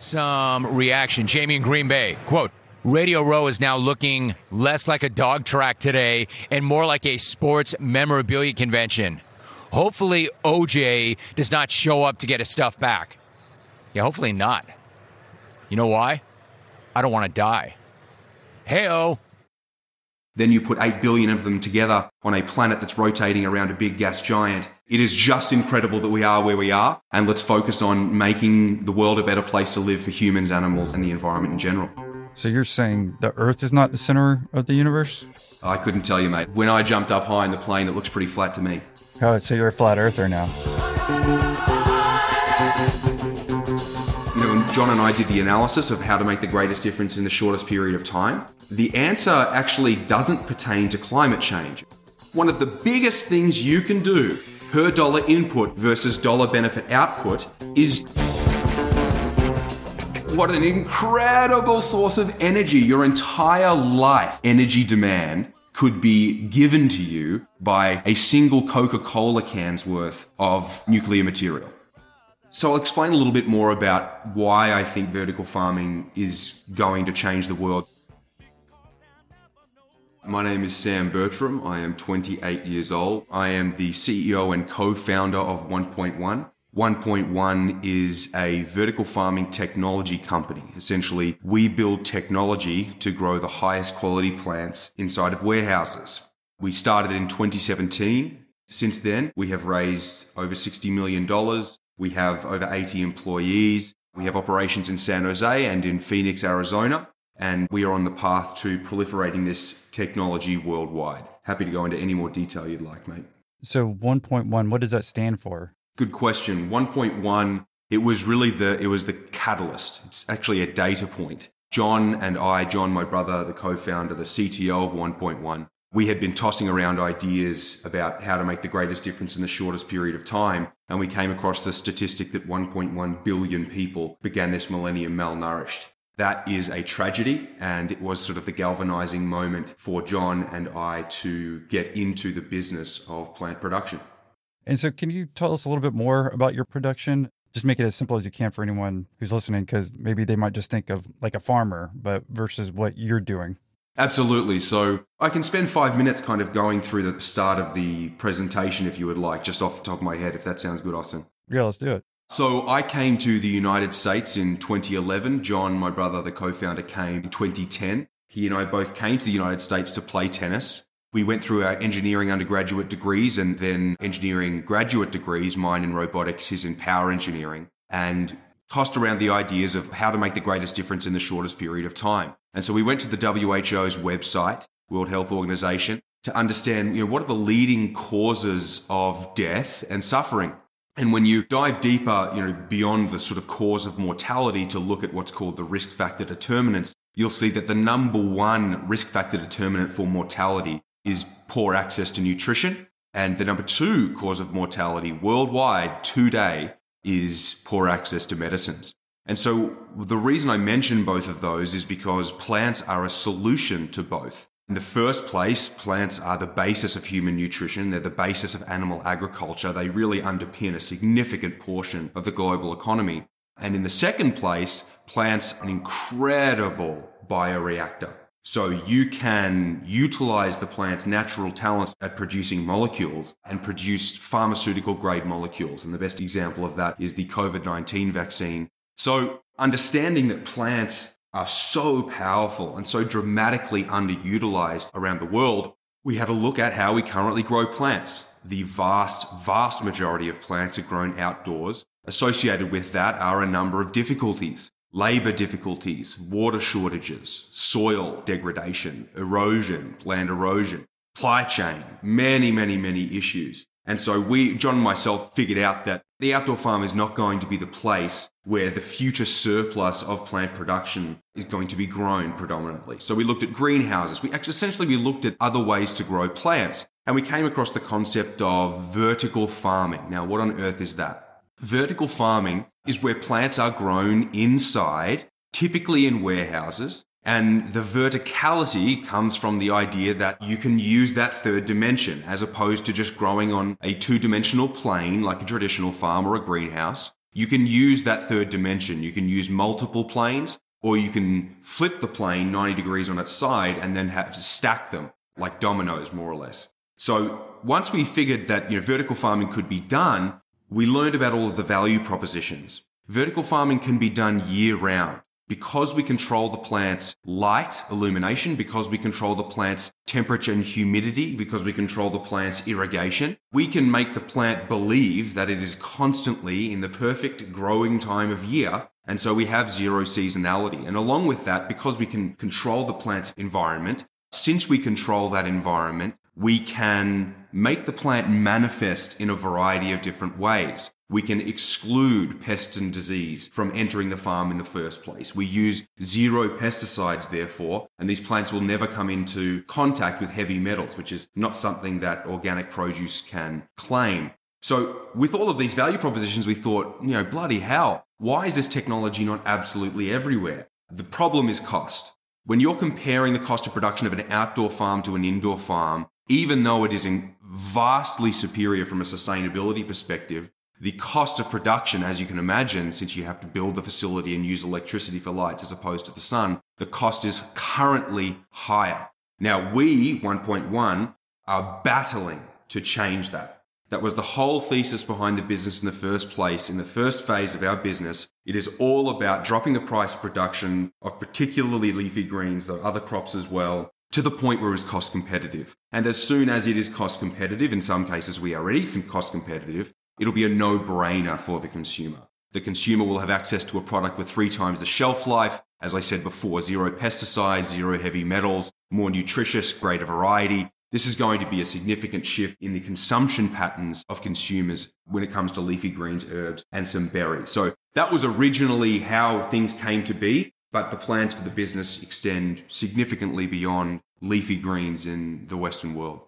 some reaction. Jamie in Green Bay, quote, Radio Row is now looking less like a dog track today and more like a sports memorabilia convention. Hopefully, OJ does not show up to get his stuff back. Yeah, hopefully not. You know why? I don't want to die. Heyo. Then you put 8 billion of them together on a planet that's rotating around a big gas giant. It is just incredible that we are where we are. And let's focus on making the world a better place to live for humans, animals, and the environment in general. So you're saying the Earth is not the center of the universe? I couldn't tell you, mate. When I jumped up high in the plane, it looks pretty flat to me. Oh, so you're a flat earther now. You know, when John and I did the analysis of how to make the greatest difference in the shortest period of time, the answer actually doesn't pertain to climate change. One of the biggest things you can do per dollar input versus dollar benefit output is what an incredible source of energy. Your entire life energy demand could be given to you by a single Coca Cola can's worth of nuclear material. So I'll explain a little bit more about why I think vertical farming is going to change the world. My name is Sam Bertram. I am 28 years old. I am the CEO and co-founder of 1.1. 1.1 is a vertical farming technology company. Essentially, we build technology to grow the highest quality plants inside of warehouses. We started in 2017. Since then, we have raised over $60 million. We have over 80 employees. We have operations in San Jose and in Phoenix, Arizona. And we are on the path to proliferating this technology worldwide. Happy to go into any more detail you'd like, mate. So 1.1, what does that stand for? Good question. 1.1, it was really the, it was the catalyst. It's actually a data point. John and I, John, my brother, the co-founder, the CTO of 1.1, we had been tossing around ideas about how to make the greatest difference in the shortest period of time. And we came across the statistic that 1.1 billion people began this millennium malnourished. That is a tragedy. And it was sort of the galvanizing moment for John and I to get into the business of plant production. And so, can you tell us a little bit more about your production? Just make it as simple as you can for anyone who's listening, because maybe they might just think of like a farmer, but versus what you're doing. Absolutely. So I can spend five minutes kind of going through the start of the presentation if you would like, just off the top of my head, if that sounds good, Austin. Yeah, let's do it. So I came to the United States in 2011. John, my brother, the co founder, came in 2010. He and I both came to the United States to play tennis. We went through our engineering undergraduate degrees and then engineering graduate degrees, mine in robotics, his in power engineering, and tossed around the ideas of how to make the greatest difference in the shortest period of time. And so we went to the WHO's website, World Health Organization, to understand, you know, what are the leading causes of death and suffering? And when you dive deeper, you know, beyond the sort of cause of mortality to look at what's called the risk factor determinants, you'll see that the number one risk factor determinant for mortality is poor access to nutrition. And the number two cause of mortality worldwide today is poor access to medicines. And so the reason I mention both of those is because plants are a solution to both. In the first place, plants are the basis of human nutrition. They're the basis of animal agriculture. They really underpin a significant portion of the global economy. And in the second place, plants are an incredible bioreactor. So you can utilize the plant's natural talents at producing molecules and produce pharmaceutical grade molecules. And the best example of that is the COVID-19 vaccine. So understanding that plants are so powerful and so dramatically underutilized around the world, we had a look at how we currently grow plants. The vast, vast majority of plants are grown outdoors. Associated with that are a number of difficulties labor difficulties, water shortages, soil degradation, erosion, land erosion, supply chain, many, many, many issues. And so we, John and myself figured out that the outdoor farm is not going to be the place where the future surplus of plant production is going to be grown predominantly. So we looked at greenhouses. We actually essentially we looked at other ways to grow plants and we came across the concept of vertical farming. Now, what on earth is that? Vertical farming is where plants are grown inside, typically in warehouses. And the verticality comes from the idea that you can use that third dimension as opposed to just growing on a two dimensional plane like a traditional farm or a greenhouse. You can use that third dimension. You can use multiple planes or you can flip the plane 90 degrees on its side and then have to stack them like dominoes, more or less. So once we figured that, you know, vertical farming could be done, we learned about all of the value propositions. Vertical farming can be done year round because we control the plant's light illumination, because we control the plant's temperature and humidity, because we control the plant's irrigation, we can make the plant believe that it is constantly in the perfect growing time of year. And so we have zero seasonality. And along with that, because we can control the plant's environment, since we control that environment, we can make the plant manifest in a variety of different ways. We can exclude pest and disease from entering the farm in the first place. We use zero pesticides, therefore, and these plants will never come into contact with heavy metals, which is not something that organic produce can claim. So with all of these value propositions, we thought, you know, bloody hell, why is this technology not absolutely everywhere? The problem is cost. When you're comparing the cost of production of an outdoor farm to an indoor farm, even though it is vastly superior from a sustainability perspective, the cost of production, as you can imagine, since you have to build the facility and use electricity for lights as opposed to the sun, the cost is currently higher. Now we, 1point1, are battling to change that. That was the whole thesis behind the business in the first place. In the first phase of our business, it is all about dropping the price of production of particularly leafy greens, though other crops as well, to the point where it's cost competitive. And as soon as it is cost competitive, in some cases we are already cost competitive, it'll be a no brainer for the consumer. The consumer will have access to a product with three times the shelf life. As I said before, zero pesticides, zero heavy metals, more nutritious, greater variety. This is going to be a significant shift in the consumption patterns of consumers when it comes to leafy greens, herbs, and some berries. So that was originally how things came to be, but the plans for the business extend significantly beyond leafy greens in the Western world.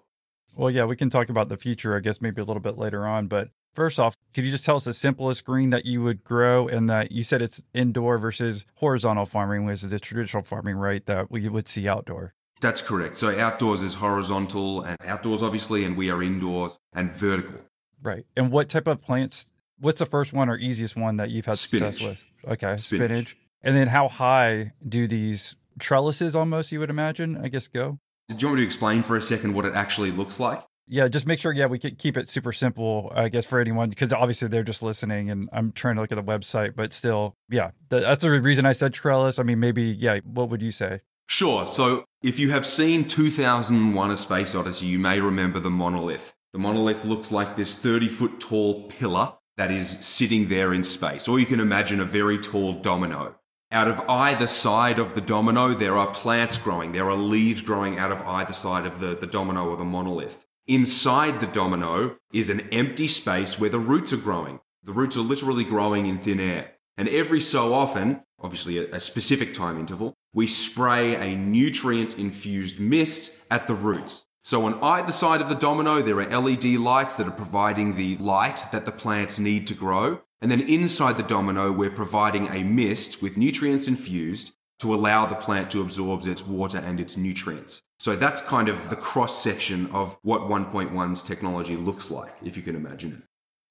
Well, yeah, we can talk about the future, I guess, maybe a little bit later on. But First off, could you just tell us the simplest green that you would grow and that you said it's indoor versus horizontal farming, which is the traditional farming, right? That we would see outdoor. That's correct. So outdoors is horizontal and outdoors, obviously, and we are indoors and vertical. Right. And what type of plants? What's the first one or easiest one that you've had spinach. success with? Okay, spinach. spinach. And then how high do these trellises almost, you would imagine, I guess, go? Do you want me to explain for a second what it actually looks like? Yeah, just make sure, yeah, we could keep it super simple, I guess, for anyone, because obviously they're just listening and I'm trying to look at the website, but still, yeah, that's the reason I said trellis. I mean, maybe, yeah, what would you say? Sure. So if you have seen 2001 A Space Odyssey, you may remember the monolith. The monolith looks like this 30 foot tall pillar that is sitting there in space, or you can imagine a very tall domino. Out of either side of the domino, there are plants growing. There are leaves growing out of either side of the, the domino or the monolith. Inside the domino is an empty space where the roots are growing. The roots are literally growing in thin air. And every so often, obviously a, specific time interval, we spray a nutrient infused mist at the roots. So on either side of the domino, there are LED lights that are providing the light that the plants need to grow. And then inside the domino, we're providing a mist with nutrients infused to allow the plant to absorb its water and its nutrients. So that's kind of the cross section of what 1.1's technology looks like, if you can imagine it.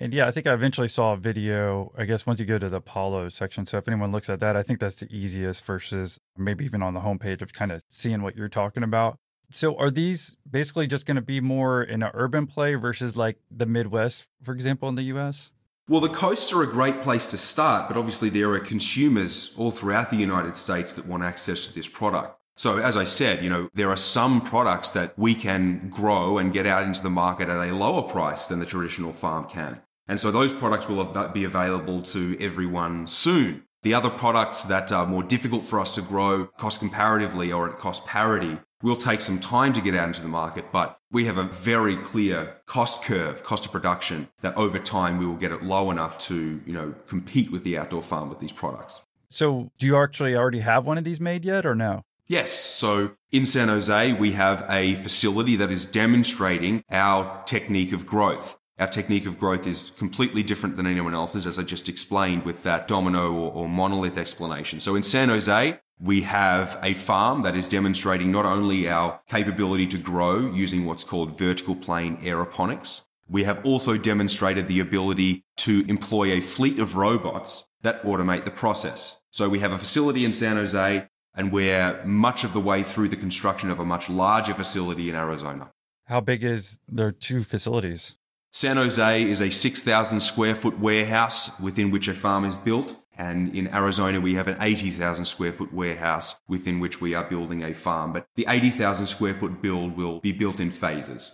And yeah, I think I eventually saw a video, I guess once you go to the Apollo section. So if anyone looks at that, I think that's the easiest versus maybe even on the homepage of kind of seeing what you're talking about. So are these basically just going to be more in an urban play versus like the Midwest, for example, in the US? Well, the coasts are a great place to start, but obviously there are consumers all throughout the United States that want access to this product. So as I said, you know, there are some products that we can grow and get out into the market at a lower price than the traditional farm can. And so those products will be available to everyone soon. The other products that are more difficult for us to grow cost comparatively or at cost parity will take some time to get out into the market, but we have a very clear cost curve, cost of production that over time we will get it low enough to, you know, compete with the outdoor farm with these products. So do you actually already have one of these made yet or no? Yes. So in San Jose, we have a facility that is demonstrating our technique of growth. Our technique of growth is completely different than anyone else's, as I just explained with that domino or, or monolith explanation. So in San Jose, we have a farm that is demonstrating not only our capability to grow using what's called vertical plane aeroponics, We have also demonstrated the ability to employ a fleet of robots that automate the process. So we have a facility in San Jose and we're much of the way through the construction of a much larger facility in Arizona. How big is their two facilities? San Jose is a 6,000 square foot warehouse within which a farm is built. And in Arizona, we have an 80,000 square foot warehouse within which we are building a farm. But the 80,000 square foot build will be built in phases.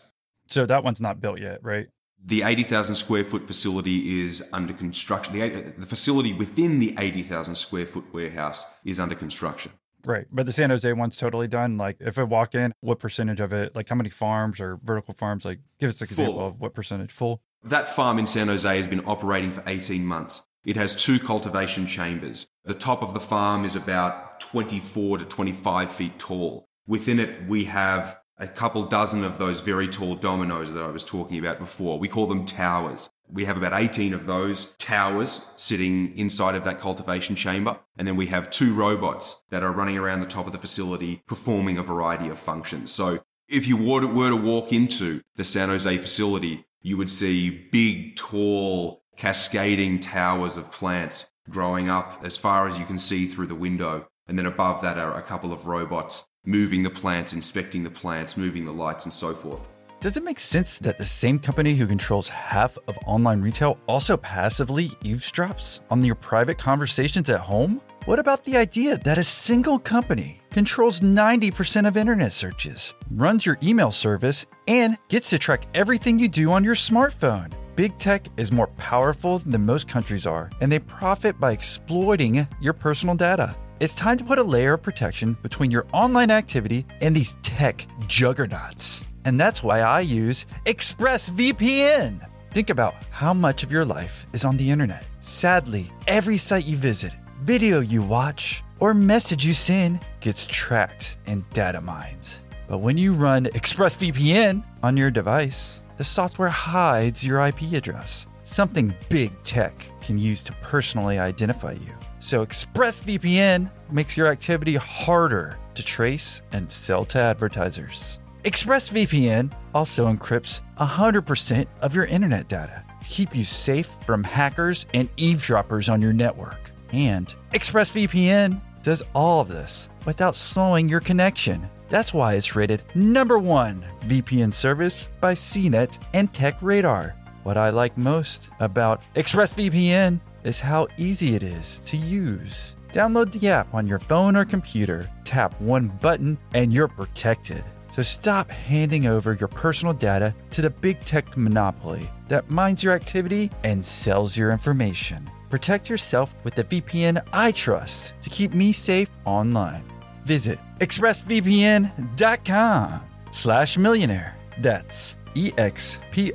So that one's not built yet, right? The 80,000 square foot facility is under construction. The, the facility within the 80,000 square foot warehouse is under construction. Right. But the San Jose one's totally done. Like, if I walk in, what percentage of it, like how many farms or vertical farms, like give us an example of what percentage full? That farm in San Jose has been operating for 18 months. It has two cultivation chambers. The top of the farm is about 24 to 25 feet tall. Within it, we have a couple dozen of those very tall dominoes that I was talking about before. We call them towers. We have about 18 of those towers sitting inside of that cultivation chamber. And then we have two robots that are running around the top of the facility performing a variety of functions. So if you were to, walk into the San Jose facility, you would see big, tall, cascading towers of plants growing up as far as you can see through the window. And then above that are a couple of robots moving the plants, inspecting the plants, moving the lights, and so forth. Does it make sense that the same company who controls half of online retail also passively eavesdrops on your private conversations at home? What about the idea that a single company controls 90% of internet searches, runs your email service, and gets to track everything you do on your smartphone? Big tech is more powerful than most countries are, and they profit by exploiting your personal data. It's time to put a layer of protection between your online activity and these tech juggernauts. And that's why I use ExpressVPN. Think about how much of your life is on the internet. Sadly, every site you visit, video you watch, or message you send gets tracked in data mines. But when you run ExpressVPN on your device, the software hides your IP address, something big tech can use to personally identify you. So ExpressVPN makes your activity harder to trace and sell to advertisers. ExpressVPN also encrypts 100% of your internet data to keep you safe from hackers and eavesdroppers on your network. And ExpressVPN does all of this without slowing your connection. That's why it's rated number one VPN service by CNET and TechRadar. What I like most about ExpressVPN is how easy it is to use. Download the app on your phone or computer, tap one button, and you're protected. So stop handing over your personal data to the big tech monopoly that mines your activity and sells your information. Protect yourself with the VPN I trust to keep me safe online. Visit expressvpn.com slash millionaire. That's E-X-P-R-E-S-S-V-P-N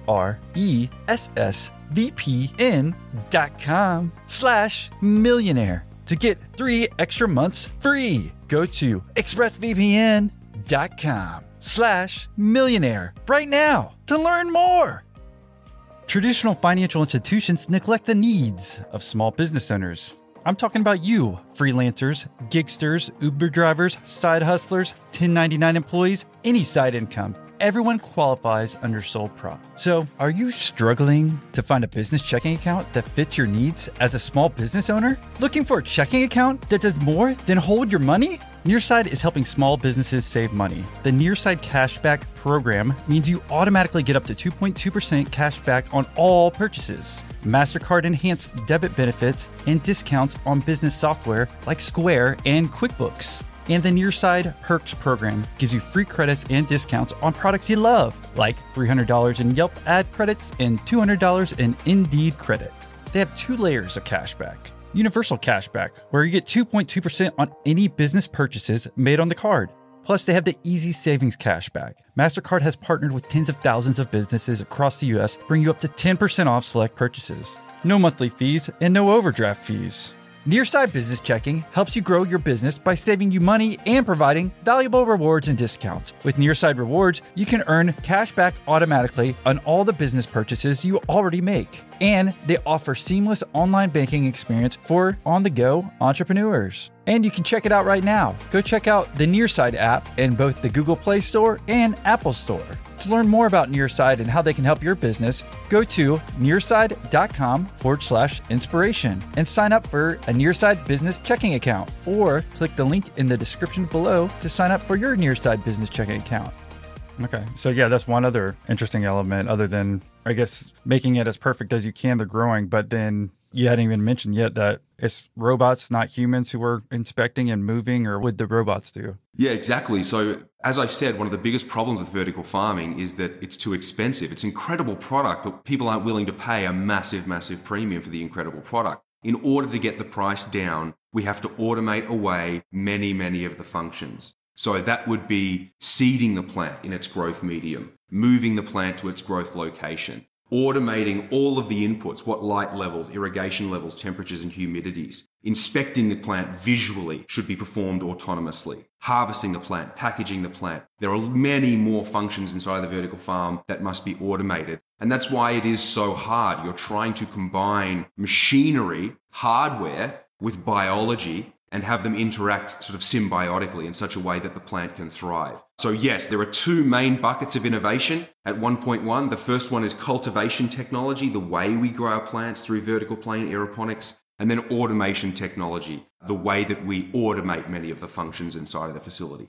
dot com slash millionaire to get three extra months free. Go to expressvpn.com slash millionaire right now to learn more. Traditional financial institutions neglect the needs of small business owners. I'm talking about you, freelancers, gigsters, Uber drivers, side hustlers, 1099 employees, any side income. Everyone qualifies under sole prop. So, are you struggling to find a business checking account that fits your needs as a small business owner? Looking for a checking account that does more than hold your money? Nearside is helping small businesses save money. The Nearside Cashback program means you automatically get up to 2.2% cashback on all purchases. MasterCard enhanced debit benefits and discounts on business software like Square and QuickBooks. And the Nearside Perks program gives you free credits and discounts on products you love, like $300 in Yelp ad credits and $200 in Indeed credit. They have two layers of cashback. Universal Cashback, where you get 2.2% on any business purchases made on the card. Plus, they have the Easy Savings Cashback. MasterCard has partnered with tens of thousands of businesses across the US, bring you up to 10% off select purchases. No monthly fees and no overdraft fees. Nearside Business Checking helps you grow your business by saving you money and providing valuable rewards and discounts. With Nearside Rewards, you can earn cash back automatically on all the business purchases you already make. and they offer seamless online banking experience for on-the-go entrepreneurs. And you can check it out right now. Go check out the Nearside app in both the Google Play Store and Apple Store. To learn more about Nearside and how they can help your business, go to nearside.com forward slash inspiration and sign up for a Nearside business checking account or click the link in the description below to sign up for your Nearside business checking account. Okay. So yeah, that's one other interesting element other than I guess making it as perfect as you can the growing, but then you hadn't even mentioned yet that it's robots, not humans who are inspecting and moving, or would the robots do? Yeah, exactly. So, as I said, one of the biggest problems with vertical farming is that it's too expensive. It's an incredible product, but people aren't willing to pay a massive, massive premium for the incredible product. In order to get the price down, we have to automate away many, many of the functions. So that would be seeding the plant in its growth medium, moving the plant to its growth location, automating all of the inputs, what light levels, irrigation levels, temperatures, and humidities. Inspecting the plant visually should be performed autonomously. Harvesting the plant, packaging the plant. There are many more functions inside the vertical farm that must be automated. And that's why it is so hard. You're trying to combine machinery, hardware, with biology and have them interact sort of symbiotically in such a way that the plant can thrive. So yes, there are two main buckets of innovation at 1.1. The first one is cultivation technology, the way we grow our plants through vertical plane aeroponics, and then automation technology, the way that we automate many of the functions inside of the facility.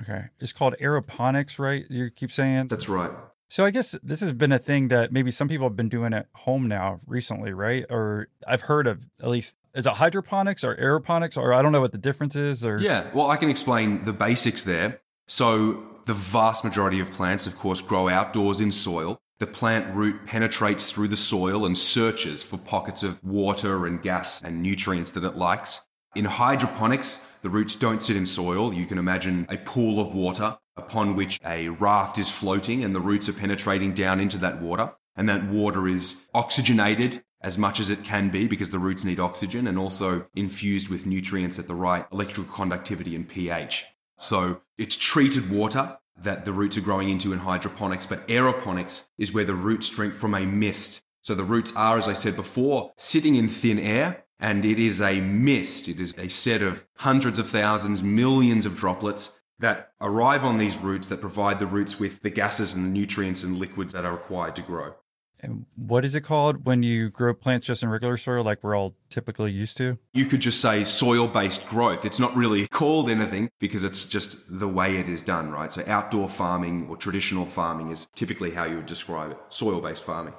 Okay. It's called aeroponics, right? You keep saying? That's right. So I guess this has been a thing that maybe some people have been doing at home now recently, right? Or I've heard of at least is it hydroponics or aeroponics or I don't know what the difference is or Yeah, well I can explain the basics there. So the vast majority of plants of course grow outdoors in soil. The plant root penetrates through the soil and searches for pockets of water and gas and nutrients that it likes. In hydroponics, the roots don't sit in soil. You can imagine a pool of water upon which a raft is floating and the roots are penetrating down into that water. And that water is oxygenated as much as it can be because the roots need oxygen and also infused with nutrients at the right electrical conductivity and pH. So it's treated water that the roots are growing into in hydroponics, but aeroponics is where the roots drink from a mist. So the roots are, as I said before, sitting in thin air and it is a mist. It is a set of hundreds of thousands, millions of droplets that arrive on these roots that provide the roots with the gases and the nutrients and liquids that are required to grow. And what is it called when you grow plants just in regular soil like we're all typically used to? You could just say soil based growth. It's not really called anything because it's just the way it is done, right? So outdoor farming or traditional farming is typically how you would describe it soil based farming.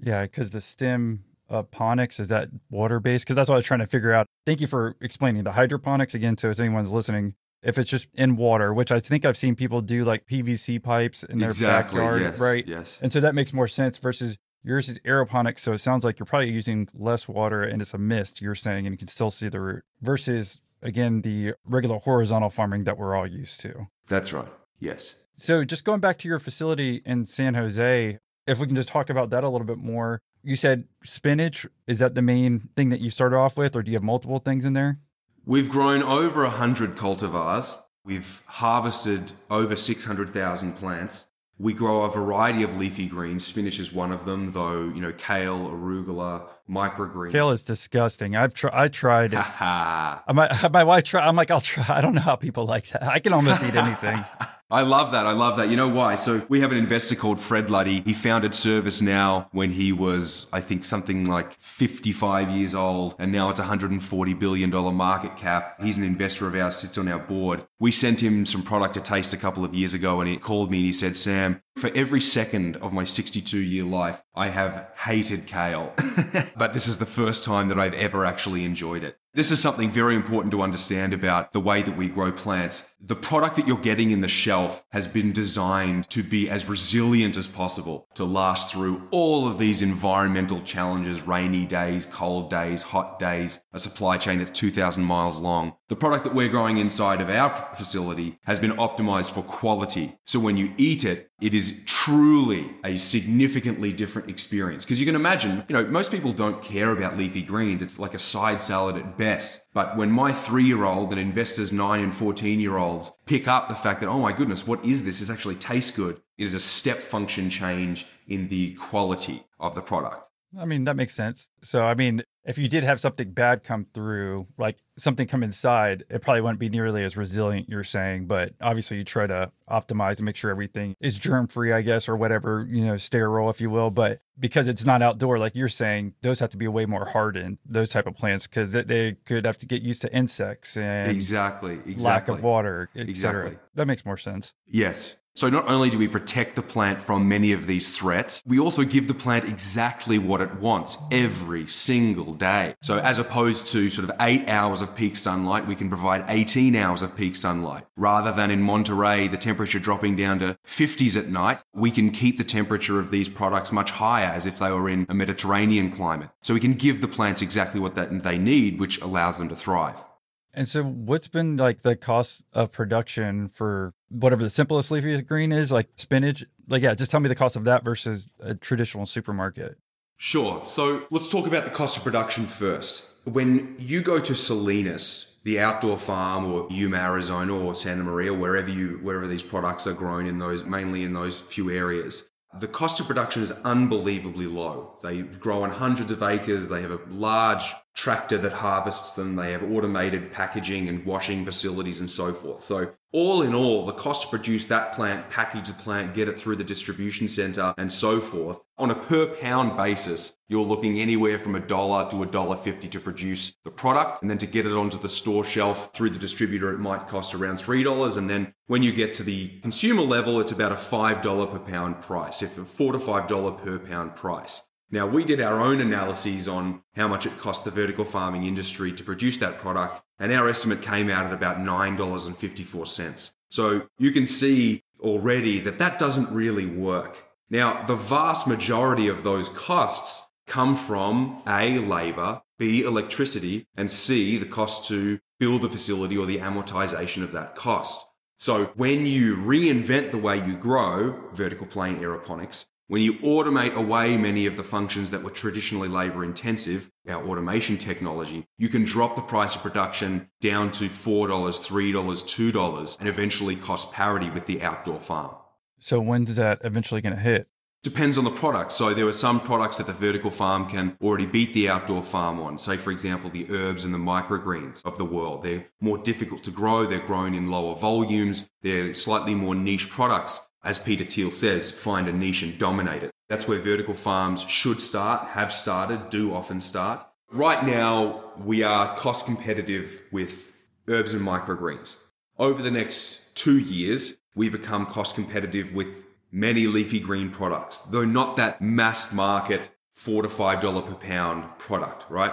Yeah, because the stem Uh, ponics is that water based? Because that's what I was trying to figure out. Thank you for explaining the hydroponics again. So if anyone's listening, if it's just in water, which I think I've seen people do like PVC pipes in their exactly, backyard, yes, right? Yes. And so that makes more sense versus yours is aeroponics. So it sounds like you're probably using less water and it's a mist, you're saying, and you can still see the root versus, again, the regular horizontal farming that we're all used to. That's right. Yes. So just going back to your facility in San Jose, if we can just talk about that a little bit more. You said spinach. Is that the main thing that you started off with, or do you have multiple things in there? We've grown over 100 cultivars. We've harvested over 600,000 plants. We grow a variety of leafy greens. Spinach is one of them, though, you know, kale, arugula, microgreens. Kale is disgusting. I've tried. I tried it. My, my wife tried. I'm like, I'll try. I don't know how people like that. I can almost eat anything. I love that. I love that. You know why? So we have an investor called Fred Luddy. He founded ServiceNow when he was, I think, something like 55 years old, and now it's a $140 billion market cap. He's an investor of ours, sits on our board. We sent him some product to taste a couple of years ago, and he called me and he said, Sam, for every second of my 62 year life, I have hated kale. but this is the first time that I've ever actually enjoyed it. This is something very important to understand about the way that we grow plants. The product that you're getting in the shelf has been designed to be as resilient as possible, to last through all of these environmental challenges, rainy days, cold days, hot days, a supply chain that's 2,000 miles long. The product that we're growing inside of our facility has been optimized for quality. So when you eat it, it is truly a significantly different experience. Because you can imagine, you know, most people don't care about leafy greens. It's like a side salad at best. But when my three year old and investors nine and 14 year olds pick up the fact that, oh my goodness, what is this? This actually tastes good. It is a step function change in the quality of the product. I mean, that makes sense. So, I mean, if you did have something bad come through, like something come inside, it probably wouldn't be nearly as resilient, you're saying. But obviously, you try to optimize and make sure everything is germ free, I guess, or whatever, you know, sterile, if you will. But because it's not outdoor, like you're saying, those have to be way more hardened, those type of plants, because they could have to get used to insects and exactly, exactly. lack of water, exactly. That makes more sense. Yes. So not only do we protect the plant from many of these threats, we also give the plant exactly what it wants every single day. So as opposed to sort of eight hours of peak sunlight, we can provide 18 hours of peak sunlight. Rather than in Monterey, the temperature dropping down to 50s at night, we can keep the temperature of these products much higher as if they were in a Mediterranean climate. So we can give the plants exactly what they need, which allows them to thrive. And so, what's been like the cost of production for whatever the simplest leafy green is, like spinach? Like, yeah, just tell me the cost of that versus a traditional supermarket. Sure. So, let's talk about the cost of production first. When you go to Salinas, the outdoor farm, or Yuma, Arizona, or Santa Maria, wherever you wherever these products are grown in those mainly in those few areas, the cost of production is unbelievably low. They grow on hundreds of acres. They have a large tractor that harvests them. They have automated packaging and washing facilities and so forth. So all in all, the cost to produce that plant, package the plant, get it through the distribution center and so forth on a per pound basis, you're looking anywhere from a dollar to a dollar fifty to produce the product. And then to get it onto the store shelf through the distributor, it might cost around $3. And then when you get to the consumer level, it's about a $5 per pound price, if a four to $5 per pound price. Now, we did our own analyses on how much it cost the vertical farming industry to produce that product, and our estimate came out at about $9.54. So you can see already that that doesn't really work. Now, the vast majority of those costs come from A, labor, B, electricity, and C, the cost to build the facility or the amortization of that cost. So when you reinvent the way you grow vertical plane aeroponics, when you automate away many of the functions that were traditionally labor intensive, our automation technology, you can drop the price of production down to $4, $3, $2, and eventually cost parity with the outdoor farm. So when's that eventually going to hit? Depends on the product. So there are some products that the vertical farm can already beat the outdoor farm on. Say, for example, the herbs and the microgreens of the world. They're more difficult to grow. They're grown in lower volumes. They're slightly more niche products as Peter Thiel says, find a niche and dominate it. That's where vertical farms should start, have started, do often start. Right now, we are cost competitive with herbs and microgreens. Over the next two years, we become cost competitive with many leafy green products, though not that mass market four to five dollar per pound product, right?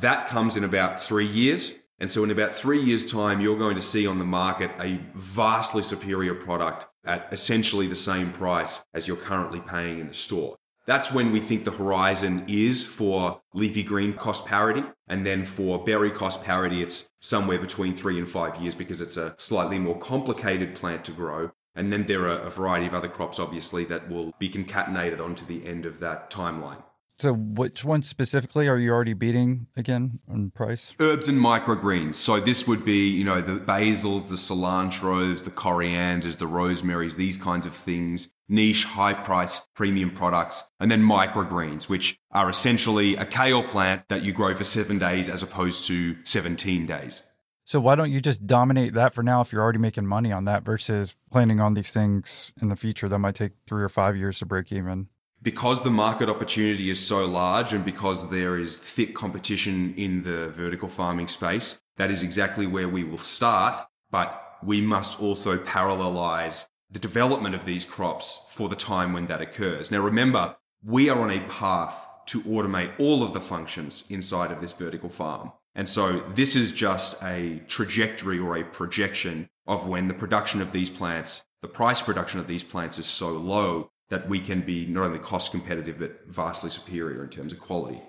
That comes in about three years. And so in about three years time, you're going to see on the market a vastly superior product at essentially the same price as you're currently paying in the store. That's when we think the horizon is for leafy green cost parity. And then for berry cost parity, it's somewhere between three and five years because it's a slightly more complicated plant to grow. And then there are a variety of other crops, obviously, that will be concatenated onto the end of that timeline. So, which one specifically are you already beating again on price? Herbs and microgreens. So, this would be, you know, the basils, the cilantros, the corianders, the rosemaries, these kinds of things. Niche, high price, premium products. And then microgreens, which are essentially a kale plant that you grow for seven days as opposed to 17 days. So, why don't you just dominate that for now if you're already making money on that versus planning on these things in the future that might take three or five years to break even? Because the market opportunity is so large and because there is thick competition in the vertical farming space, that is exactly where we will start. But we must also parallelize the development of these crops for the time when that occurs. Now, remember, we are on a path to automate all of the functions inside of this vertical farm. And so this is just a trajectory or a projection of when the production of these plants, the price production of these plants is so low that we can be not only cost competitive but vastly superior in terms of quality.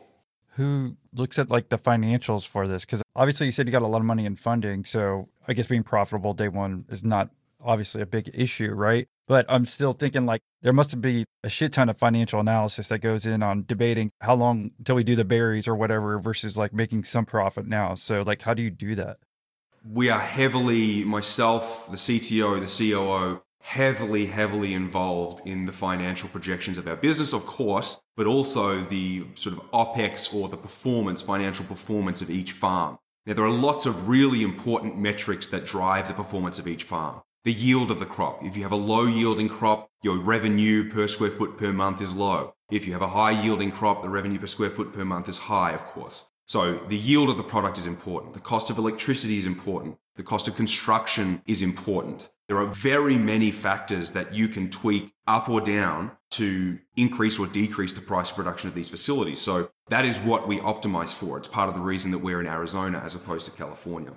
Who looks at like the financials for this? Because obviously you said you got a lot of money in funding, so I guess being profitable day one is not obviously a big issue, right? But I'm still thinking like there must be a shit ton of financial analysis that goes in on debating how long until we do the berries or whatever versus like making some profit now. So like how do you do that? We are heavily myself, the CTO, the COO, heavily, heavily involved in the financial projections of our business, of course, but also the sort of OPEX or the performance, financial performance of each farm. Now, there are lots of really important metrics that drive the performance of each farm. The yield of the crop. If you have a low yielding crop, your revenue per square foot per month is low. If you have a high yielding crop, the revenue per square foot per month is high, of course. So the yield of the product is important. The cost of electricity is important. The cost of construction is important. There are very many factors that you can tweak up or down to increase or decrease the price of production of these facilities. So that is what we optimize for. It's part of the reason that we're in Arizona as opposed to California.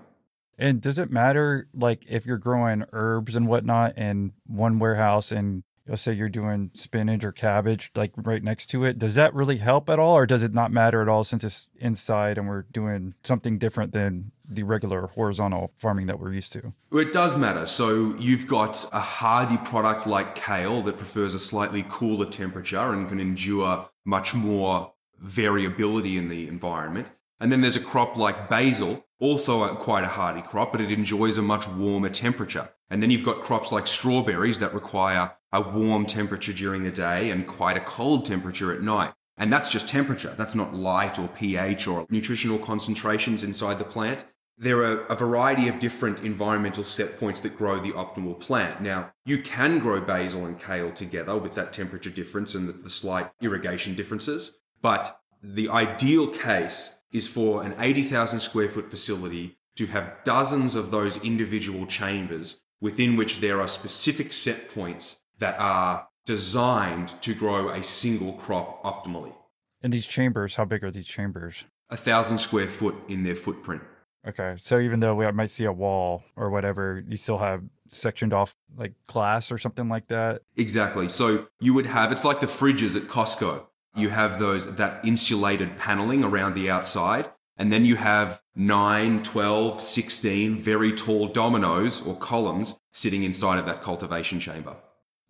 And does it matter, like, if you're growing herbs and whatnot in one warehouse and let's say you're doing spinach or cabbage like right next to it. Does that really help at all or does it not matter at all since it's inside and we're doing something different than the regular horizontal farming that we're used to? It does matter. So you've got a hardy product like kale that prefers a slightly cooler temperature and can endure much more variability in the environment. And then there's a crop like basil also a, quite a hardy crop but it enjoys a much warmer temperature. And then you've got crops like strawberries that require a warm temperature during the day and quite a cold temperature at night. And that's just temperature. That's not light or pH or nutritional concentrations inside the plant. There are a variety of different environmental set points that grow the optimal plant. Now, you can grow basil and kale together with that temperature difference and the, slight irrigation differences. But the ideal case is for an 80,000 square foot facility to have dozens of those individual chambers within which there are specific set points that are designed to grow a single crop optimally. And these chambers, how big are these chambers? A thousand square foot in their footprint. Okay. So even though we might see a wall or whatever, you still have sectioned off like glass or something like that? Exactly. So you would have, it's like the fridges at Costco. You have those, that insulated paneling around the outside. And then you have 9, 12, 16 very tall dominoes or columns sitting inside of that cultivation chamber.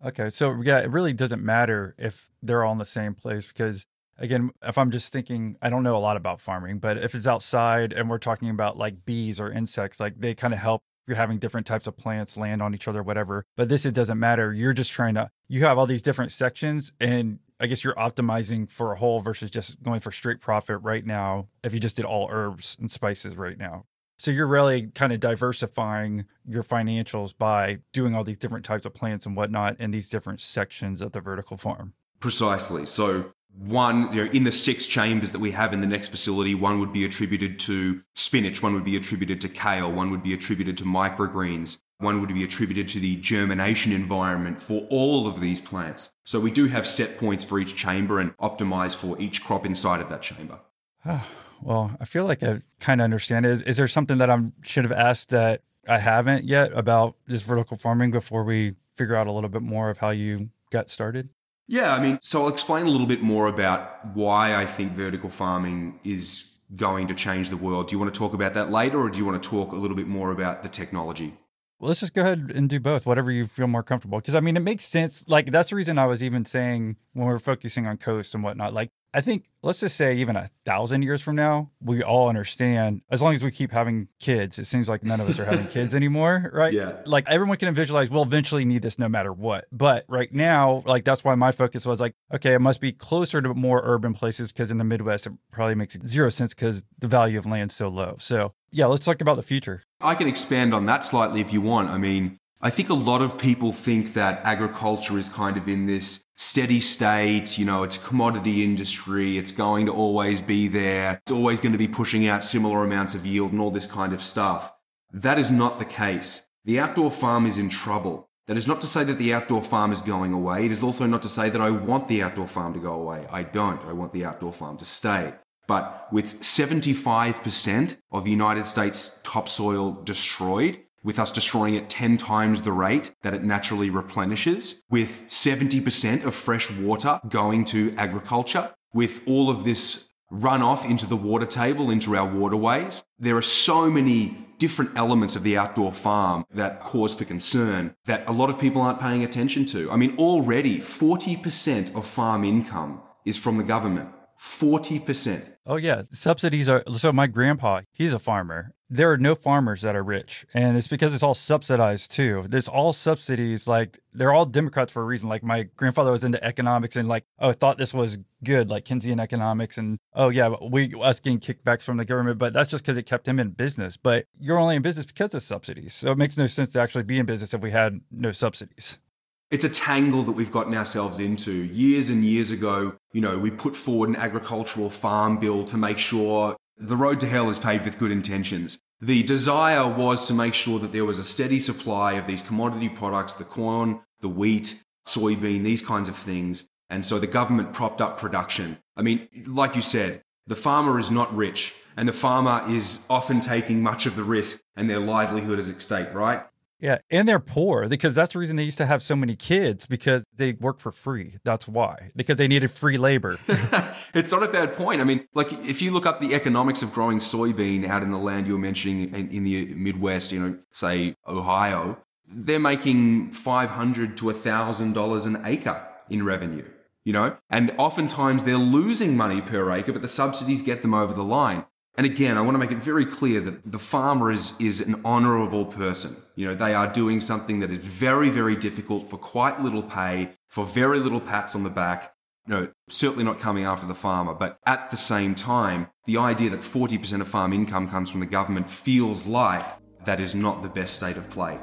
Okay. So, yeah, it really doesn't matter if they're all in the same place because, again, if I'm just thinking, I don't know a lot about farming, but if it's outside and we're talking about like bees or insects, like they kind of help. You're having different types of plants land on each other, whatever. But this, it doesn't matter. You're just trying to, you have all these different sections and I guess you're optimizing for a whole versus just going for straight profit right now if you just did all herbs and spices right now. So you're really kind of diversifying your financials by doing all these different types of plants and whatnot in these different sections of the vertical farm. Precisely. So one, you know, in the six chambers that we have in the next facility, one would be attributed to spinach, one would be attributed to kale, one would be attributed to microgreens, one would be attributed to the germination environment for all of these plants. So we do have set points for each chamber and optimize for each crop inside of that chamber. Well, I feel like I kind of understand. Is, is there something that I should have asked that I haven't yet about this vertical farming before we figure out a little bit more of how you got started? Yeah, I mean, so I'll explain a little bit more about why I think vertical farming is going to change the world. Do you want to talk about that later, or do you want to talk a little bit more about the technology? Well, let's just go ahead and do both, whatever you feel more comfortable. Because I mean, it makes sense. Like that's the reason I was even saying when we are focusing on coast and whatnot. Like I think let's just say even a thousand years from now, we all understand as long as we keep having kids, it seems like none of us are having kids anymore, right? Yeah. Like everyone can visualize we'll eventually need this no matter what. But right now, like that's why my focus was like, okay, it must be closer to more urban places because in the Midwest it probably makes zero sense because the value of land's so low. So yeah, let's talk about the future. I can expand on that slightly if you want. I mean, I think a lot of people think that agriculture is kind of in this steady state, you know, it's a commodity industry, it's going to always be there, it's always going to be pushing out similar amounts of yield and all this kind of stuff. That is not the case. The outdoor farm is in trouble. That is not to say that the outdoor farm is going away. It is also not to say that I want the outdoor farm to go away. I don't. I want the outdoor farm to stay. But with 75% of the United States topsoil destroyed, with us destroying it 10 times the rate that it naturally replenishes, with 70% of fresh water going to agriculture, with all of this runoff into the water table, into our waterways. There are so many different elements of the outdoor farm that cause for concern that a lot of people aren't paying attention to. I mean, already 40% of farm income is from the government. 40%. Oh, yeah. Subsidies are. So, my grandpa, he's a farmer. There are no farmers that are rich. And it's because it's all subsidized too. There's all subsidies. Like, they're all Democrats for a reason. Like, my grandfather was into economics and, like, oh, thought this was good, like Keynesian economics. And, oh, yeah, we, us getting kickbacks from the government. But that's just because it kept him in business. But you're only in business because of subsidies. So, it makes no sense to actually be in business if we had no subsidies it's a tangle that we've gotten ourselves into. Years and years ago, you know, we put forward an agricultural farm bill to make sure the road to hell is paved with good intentions. The desire was to make sure that there was a steady supply of these commodity products, the corn, the wheat, soybean, these kinds of things. And so the government propped up production. I mean, like you said, the farmer is not rich and the farmer is often taking much of the risk and their livelihood is at stake, right? Yeah, and they're poor because that's the reason they used to have so many kids because they work for free. That's why. Because they needed free labor. it's not a bad point. I mean, like if you look up the economics of growing soybean out in the land you were mentioning in, in the Midwest, you know, say Ohio, they're making 500 to $1,000 an acre in revenue, you know? And oftentimes they're losing money per acre, but the subsidies get them over the line. And again, I want to make it very clear that the farmer is, is an honorable person. You know, they are doing something that is very, very difficult for quite little pay, for very little pats on the back. No, certainly not coming after the farmer. But at the same time, the idea that 40% of farm income comes from the government feels like that is not the best state of play.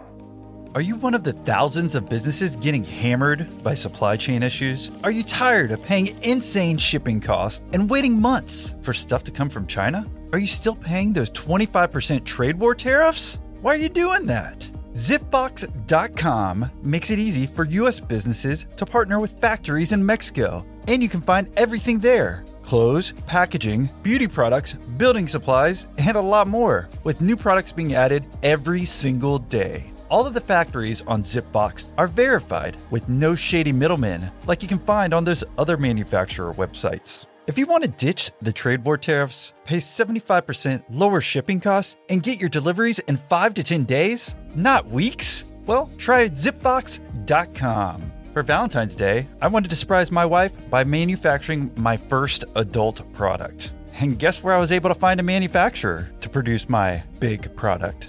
Are you one of the thousands of businesses getting hammered by supply chain issues? Are you tired of paying insane shipping costs and waiting months for stuff to come from China? Are you still paying those 25% trade war tariffs? Why are you doing that? Zipfox.com makes it easy for U.S. businesses to partner with factories in Mexico, and you can find everything there clothes, packaging, beauty products, building supplies, and a lot more, with new products being added every single day. All of the factories on Zipfox are verified with no shady middlemen like you can find on those other manufacturer websites. If you want to ditch the trade war tariffs, pay 75% lower shipping costs, and get your deliveries in 5 to 10 days, not weeks, well, try zipfox.com. For Valentine's Day, I wanted to surprise my wife by manufacturing my first adult product. And guess where I was able to find a manufacturer to produce my big product?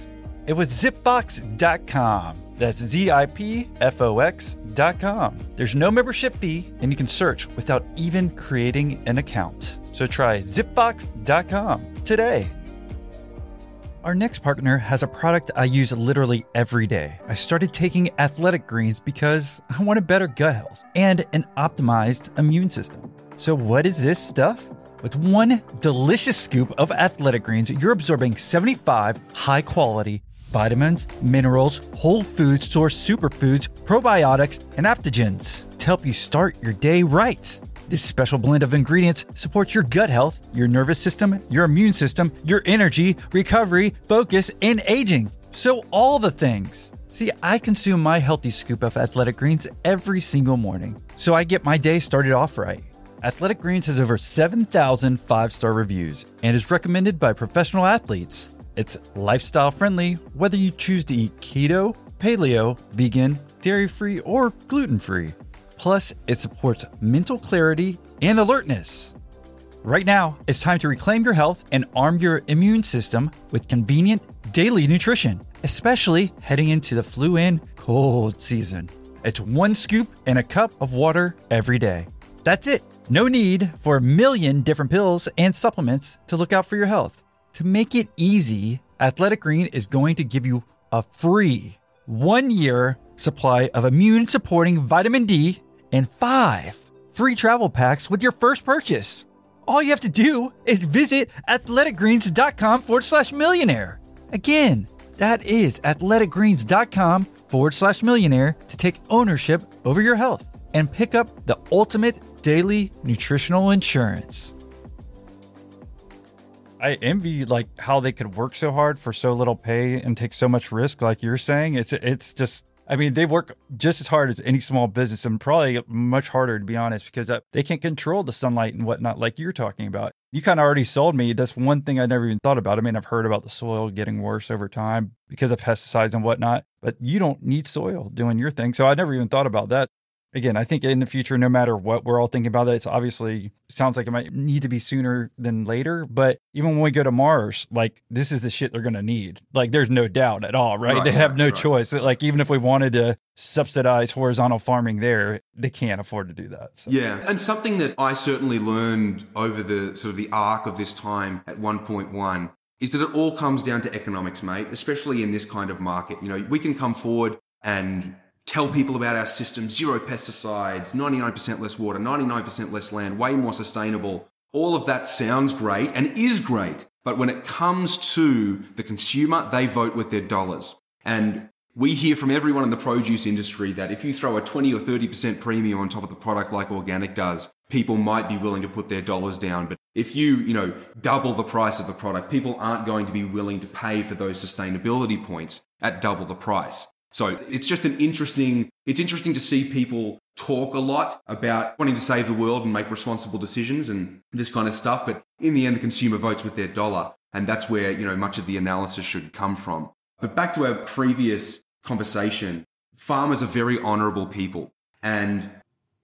It was zipfox.com. That's Z I P F O X.com. There's no membership fee, and you can search without even creating an account. So try zipfox.com today. Our next partner has a product I use literally every day. I started taking athletic greens because I wanted better gut health and an optimized immune system. So, what is this stuff? With one delicious scoop of athletic greens, you're absorbing 75 high quality vitamins, minerals, whole food source superfoods, probiotics, and adaptogens to help you start your day right. This special blend of ingredients supports your gut health, your nervous system, your immune system, your energy, recovery, focus, and aging. So, all the things. See, I consume my healthy scoop of athletic greens every single morning, so I get my day started off right. Athletic Greens has over 7,000 five star reviews and is recommended by professional athletes. It's lifestyle friendly whether you choose to eat keto, paleo, vegan, dairy free, or gluten free. Plus, it supports mental clarity and alertness. Right now, it's time to reclaim your health and arm your immune system with convenient daily nutrition, especially heading into the flu and cold season. It's one scoop and a cup of water every day. That's it. No need for a million different pills and supplements to look out for your health. To make it easy, Athletic Green is going to give you a free one year supply of immune supporting vitamin D and five free travel packs with your first purchase. All you have to do is visit athleticgreens.com forward slash millionaire. Again, that is athleticgreens.com forward slash millionaire to take ownership over your health and pick up the ultimate daily nutritional insurance. I envy like how they could work so hard for so little pay and take so much risk. Like you're saying, it's it's just. I mean, they work just as hard as any small business, and probably much harder to be honest, because uh, they can't control the sunlight and whatnot, like you're talking about. You kind of already sold me. That's one thing I never even thought about. I mean, I've heard about the soil getting worse over time because of pesticides and whatnot, but you don't need soil doing your thing. So I never even thought about that. Again, I think in the future, no matter what we're all thinking about it, it's obviously sounds like it might need to be sooner than later. But even when we go to Mars, like this is the shit they're gonna need. Like there's no doubt at all, right? Right, they have right, no right. choice. Like even if we wanted to subsidize horizontal farming there, they can't afford to do that. So. Yeah, and something that I certainly learned over the sort of the arc of this time at 1.1 is that it all comes down to economics, mate, especially in this kind of market. You know, we can come forward and tell people about our system, zero pesticides, 99% less water, 99% less land, way more sustainable. All of that sounds great and is great. But when it comes to the consumer, they vote with their dollars. And we hear from everyone in the produce industry that if you throw a 20 or 30% premium on top of the product like organic does, people might be willing to put their dollars down. But if you, you know, double the price of the product, people aren't going to be willing to pay for those sustainability points at double the price. So it's just an interesting, it's interesting to see people talk a lot about wanting to save the world and make responsible decisions and this kind of stuff. But in the end, the consumer votes with their dollar. And that's where, you know, much of the analysis should come from. But back to our previous conversation, farmers are very honorable people and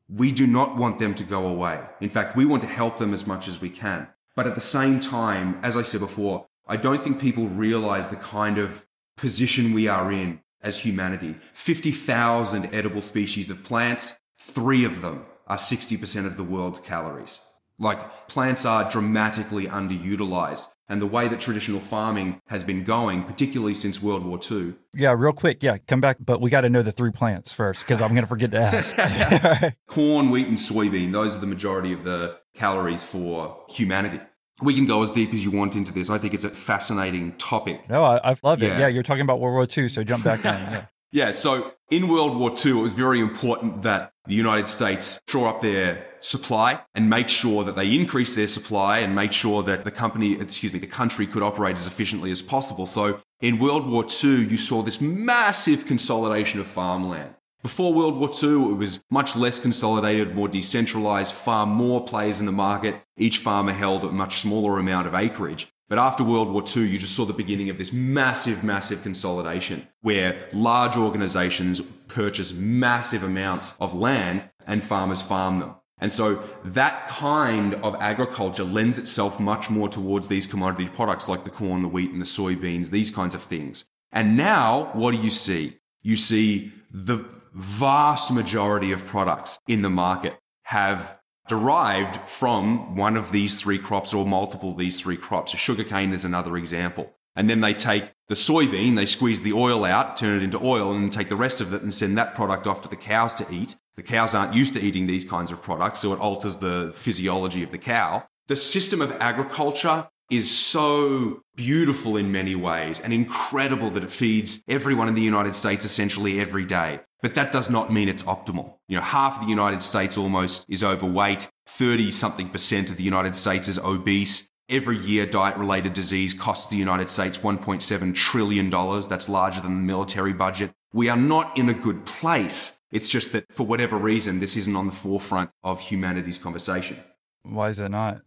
we do not want them to go away. In fact, we want to help them as much as we can. But at the same time, as I said before, I don't think people realize the kind of position we are in as humanity. 50,000 edible species of plants, three of them are 60% of the world's calories. Like plants are dramatically underutilized. And the way that traditional farming has been going, particularly since World War II, Yeah, real quick. Yeah, come back. But we got to know the three plants first because I'm going to forget to ask. corn, wheat, and soybean, those are the majority of the calories for humanity. We can go as deep as you want into this. I think it's a fascinating topic. no, I, I love it. Yeah. Yeah. you're talking about World War II, so jump back in. Yeah. Yeah, so in World War II, it was very important that the United States shore up their supply and make sure that they increase their supply and make sure that the company, excuse me, the country could operate as efficiently as possible. So in World War II, you saw this massive consolidation of farmland. Before World War II, it was much less consolidated, more decentralized, far more players in the market. Each farmer held a much smaller amount of acreage. But after World War II, you just saw the beginning of this massive, massive consolidation where large organizations purchase massive amounts of land and farmers farm them. And so that kind of agriculture lends itself much more towards these commodity products like the corn, the wheat, and the soybeans, these kinds of things. And now what do you see? You see the vast majority of products in the market have derived from one of these three crops or multiple of these three crops. Sugarcane is another example. And then they take the soybean, they squeeze the oil out, turn it into oil, and take the rest of it and send that product off to the cows to eat. The cows aren't used to eating these kinds of products, so it alters the physiology of the cow. The system of agriculture is so beautiful in many ways and incredible that it feeds everyone in the United States essentially every day. But that does not mean it's optimal. You know, half of the United States almost is overweight. 30 something percent of the United States is obese. Every year, diet related disease costs the United States $1.7 trillion. That's larger than the military budget. We are not in a good place. It's just that for whatever reason, this isn't on the forefront of humanity's conversation. Why is it not?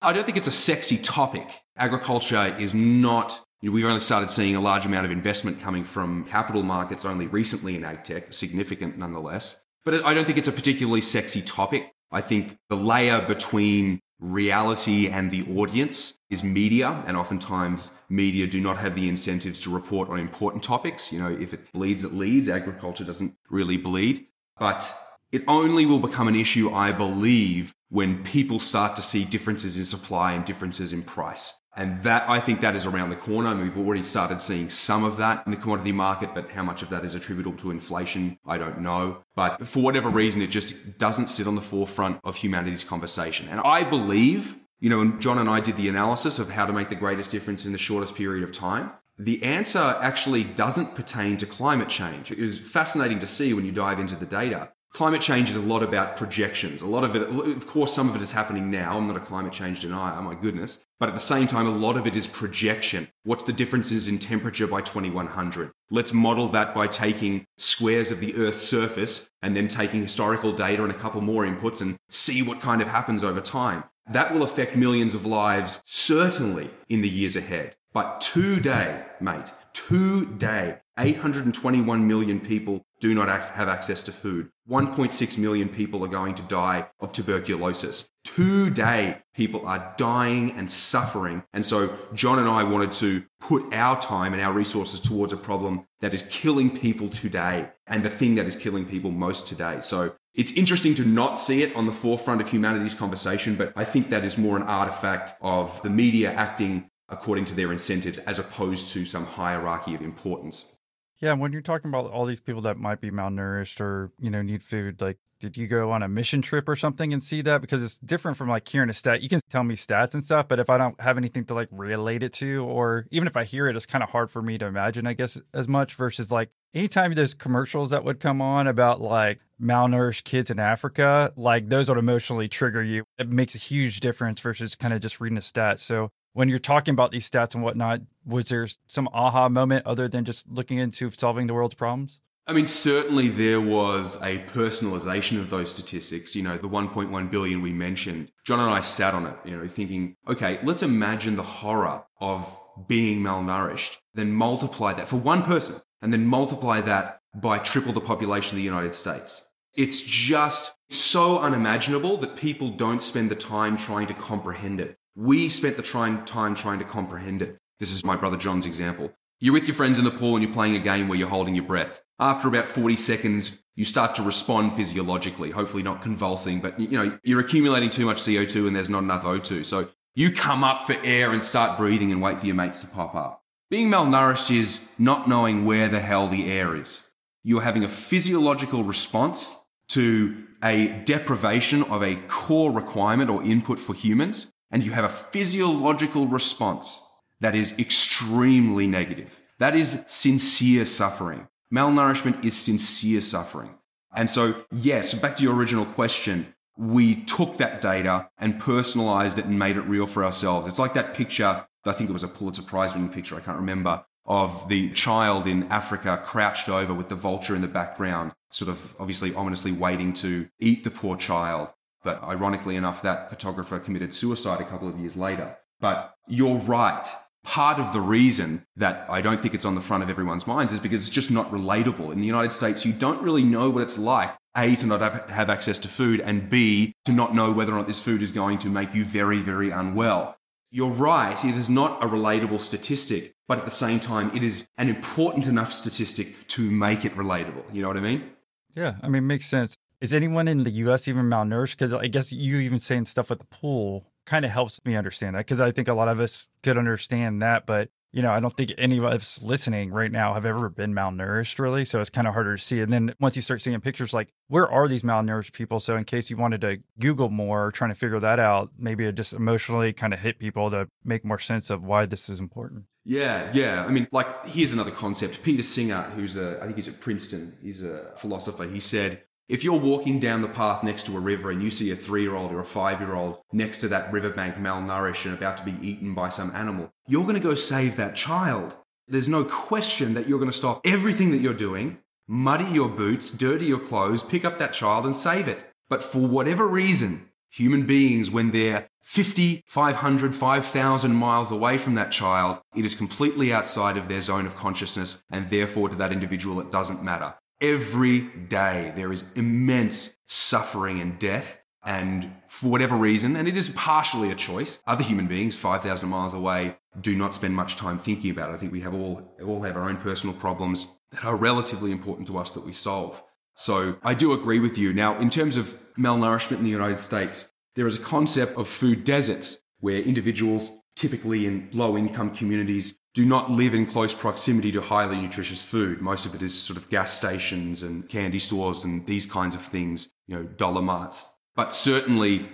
I don't think it's a sexy topic. Agriculture is not, we've only started seeing a large amount of investment coming from capital markets only recently in ag tech, significant nonetheless. But I don't think it's a particularly sexy topic. I think the layer between reality and the audience is media, and oftentimes media do not have the incentives to report on important topics. You know, if it bleeds, it leads. Agriculture doesn't really bleed. But it only will become an issue, I believe, when people start to see differences in supply and differences in price. And that, I think that is around the corner. And we've already started seeing some of that in the commodity market, but how much of that is attributable to inflation, I don't know. But for whatever reason, it just doesn't sit on the forefront of humanity's conversation. And I believe, you know, John and I did the analysis of how to make the greatest difference in the shortest period of time, the answer actually doesn't pertain to climate change. It was fascinating to see when you dive into the data. Climate change is a lot about projections. A lot of it, of course, some of it is happening now. I'm not a climate change denier, my goodness. But at the same time, a lot of it is projection. What's the differences in temperature by 2100? Let's model that by taking squares of the Earth's surface and then taking historical data and a couple more inputs and see what kind of happens over time. That will affect millions of lives, certainly in the years ahead. But today, mate, today, 821 million people do not have access to food. 1.6 million people are going to die of tuberculosis. Today, people are dying and suffering. And so John and I wanted to put our time and our resources towards a problem that is killing people today and the thing that is killing people most today. So it's interesting to not see it on the forefront of humanity's conversation, but I think that is more an artifact of the media acting according to their incentives as opposed to some hierarchy of importance. Yeah, when you're talking about all these people that might be malnourished or, you know, need food, like did you go on a mission trip or something and see that? Because it's different from like hearing a stat. You can tell me stats and stuff, but if I don't have anything to like relate it to, or even if I hear it, it's kind of hard for me to imagine, I guess, as much versus like anytime there's commercials that would come on about like malnourished kids in Africa, like those would emotionally trigger you. It makes a huge difference versus kind of just reading a stat. So when you're talking about these stats and whatnot, was there some aha moment other than just looking into solving the world's problems? I mean, certainly there was a personalization of those statistics. You know, the 1.1 billion we mentioned. John and I sat on it, you know, thinking, okay, let's imagine the horror of being malnourished, then multiply that for one person, and then multiply that by triple the population of the United States. It's just so unimaginable that people don't spend the time trying to comprehend it. We spent the time trying to comprehend it. This is my brother John's example. You're with your friends in the pool and you're playing a game where you're holding your breath. After about 40 seconds, you start to respond physiologically, hopefully not convulsing, but you know, you're accumulating too much CO2 and there's not enough O2. So you come up for air and start breathing and wait for your mates to pop up. Being malnourished is not knowing where the hell the air is. You're having a physiological response to a deprivation of a core requirement or input for humans and you have a physiological response that is extremely negative. That is sincere suffering. Malnourishment is sincere suffering. And so, yes, back to your original question, we took that data and personalized it and made it real for ourselves. It's like that picture, I think it was a Pulitzer Prize winning picture, I can't remember, of the child in Africa crouched over with the vulture in the background, sort of obviously ominously waiting to eat the poor child. But ironically enough, that photographer committed suicide a couple of years later. But you're right. Part of the reason that I don't think it's on the front of everyone's minds is because it's just not relatable. In the United States, you don't really know what it's like a, to not have access to food, and B, to not know whether or not this food is going to make you very, very unwell. You're right, it is not a relatable statistic, but at the same time, it is an important enough statistic to make it relatable. You know what I mean? Yeah, I mean, makes sense. Is anyone in the US even malnourished? Because I guess you even saying stuff at the pool kind of helps me understand that because I think a lot of us could understand that, but you know, I don't think any of us listening right now have ever been malnourished really. So it's kind of harder to see. And then once you start seeing pictures like, where are these malnourished people? So in case you wanted to Google more, trying to figure that out, maybe it just emotionally kind of hit people to make more sense of why this is important. Yeah, yeah. I mean, like, here's another concept. Peter Singer, who's a, I think he's at Princeton, he's a philosopher. He said, if you're walking down the path next to a river and you see a three year old or a five year old next to that riverbank malnourished and about to be eaten by some animal, you're going to go save that child. There's no question that you're going to stop everything that you're doing, muddy your boots, dirty your clothes, pick up that child and save it. But for whatever reason, human beings, when they're 50, 500, 5,000 miles away from that child, it is completely outside of their zone of consciousness, and therefore to that individual, it doesn't matter. Every day there is immense suffering and death. And for whatever reason, and it is partially a choice, other human beings 5,000 miles away do not spend much time thinking about it. I think we have all, all have our own personal problems that are relatively important to us that we solve. So I do agree with you. Now, in terms of malnourishment in the United States, there is a concept of food deserts where individuals, typically in low income communities, do not live in close proximity to highly nutritious food. Most of it is sort of gas stations and candy stores and these kinds of things, you know, dollar marts. But certainly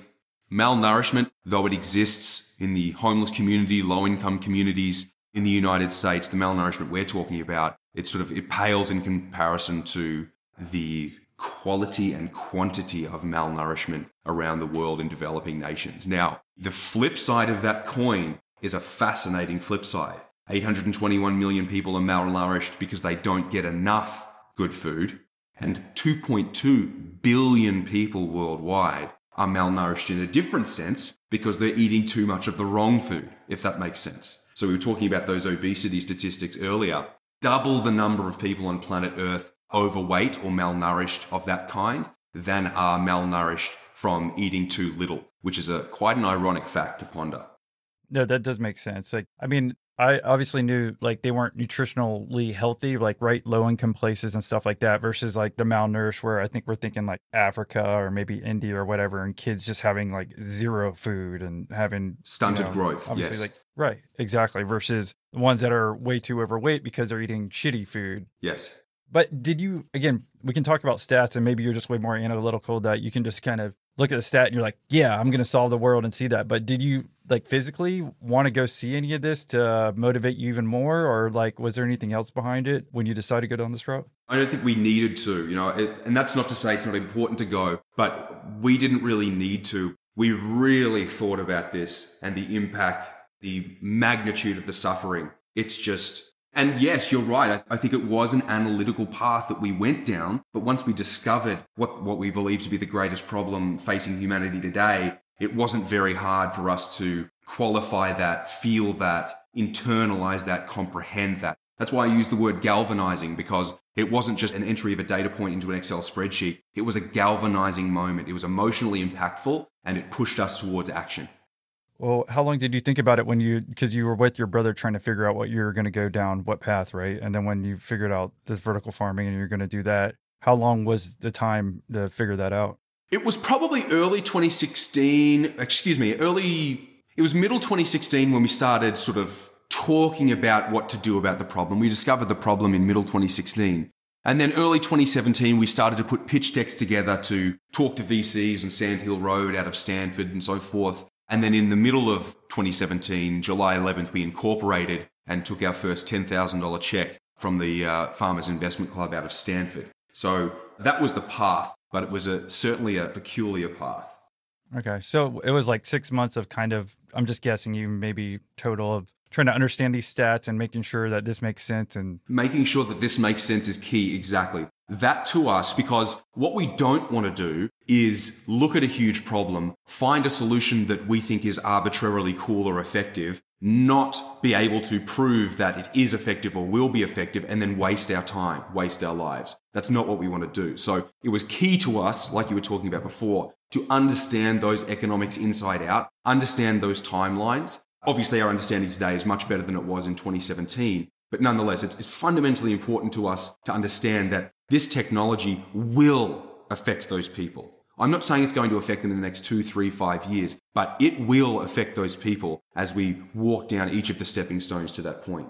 malnourishment, though it exists in the homeless community, low income communities in the United States, the malnourishment we're talking about, it sort of, it pales in comparison to the quality and quantity of malnourishment around the world in developing nations. Now, the flip side of that coin is a fascinating flip side. 821 million people are malnourished because they don't get enough good food. And 2.2 billion people worldwide are malnourished in a different sense because they're eating too much of the wrong food, if that makes sense. So we were talking about those obesity statistics earlier. Double the number of people on planet Earth overweight or malnourished of that kind than are malnourished from eating too little, which is a quite an ironic fact to ponder. No, that does make sense. Like, I mean, I obviously knew like they weren't nutritionally healthy, like right low income places and stuff like that, versus like the malnourished, where I think we're thinking like Africa or maybe India or whatever, and kids just having like zero food and having Stunted you know, growth, Obviously, yes. like right, exactly. Versus the ones that are way too overweight because they're eating shitty food. Yes. But did you again? We can talk about stats, and maybe you're just way more analytical that you can just kind of look at the stat and you're like, yeah, I'm going to solve the world and see that. But did you like physically want to go see any of this to motivate you even more, or like was there anything else behind it when you decided to go down this route? I don't think we needed to, you know, it, and that's not to say it's not important to go, but we didn't really need to. We really thought about this and the impact, the magnitude of the suffering. It's just, and yes, you're right. I, think it was an analytical path that we went down, but once we discovered what, what we believe to be the greatest problem facing humanity today, it wasn't very hard for us to qualify that, feel that, internalize that, comprehend that. That's why I use the word galvanizing because it wasn't just an entry of a data point into an Excel spreadsheet. It was a galvanizing moment. It was emotionally impactful and it pushed us towards action. Well, how long did you think about it when you because you were with your brother trying to figure out what you're going to go down, what path, right? And then when you figured out this vertical farming and you're going to do that, how long was the time to figure that out? It was probably early 2016, excuse me, early, it was middle 2016 when we started sort of talking about what to do about the problem. We discovered the problem in middle 2016. And then early 2017, we started to put pitch decks together to talk to VCs and Sand Hill Road out of Stanford and so forth. And then in the middle of 2017, July 11th, we incorporated and took our first $10,000 check from the uh, Farmers Investment Club out of Stanford. So that was the path, but it was a, certainly a peculiar path. Okay. So it was like six months of kind of, I'm just guessing you maybe total of trying to understand these stats and making sure that this makes sense. And Making sure that this makes sense is key, exactly. That to us, because what we don't want to do is look at a huge problem, find a solution that we think is arbitrarily cool or effective, not be able to prove that it is effective or will be effective, and then waste our time, waste our lives. That's not what we want to do. So it was key to us, like you were talking about before, to understand those economics inside out, understand those timelines. Obviously, our understanding today is much better than it was in 2017. But nonetheless, it's, fundamentally important to us to understand that this technology will affect those people. I'm not saying it's going to affect them in the next two, three, five years, but it will affect those people as we walk down each of the stepping stones to that point.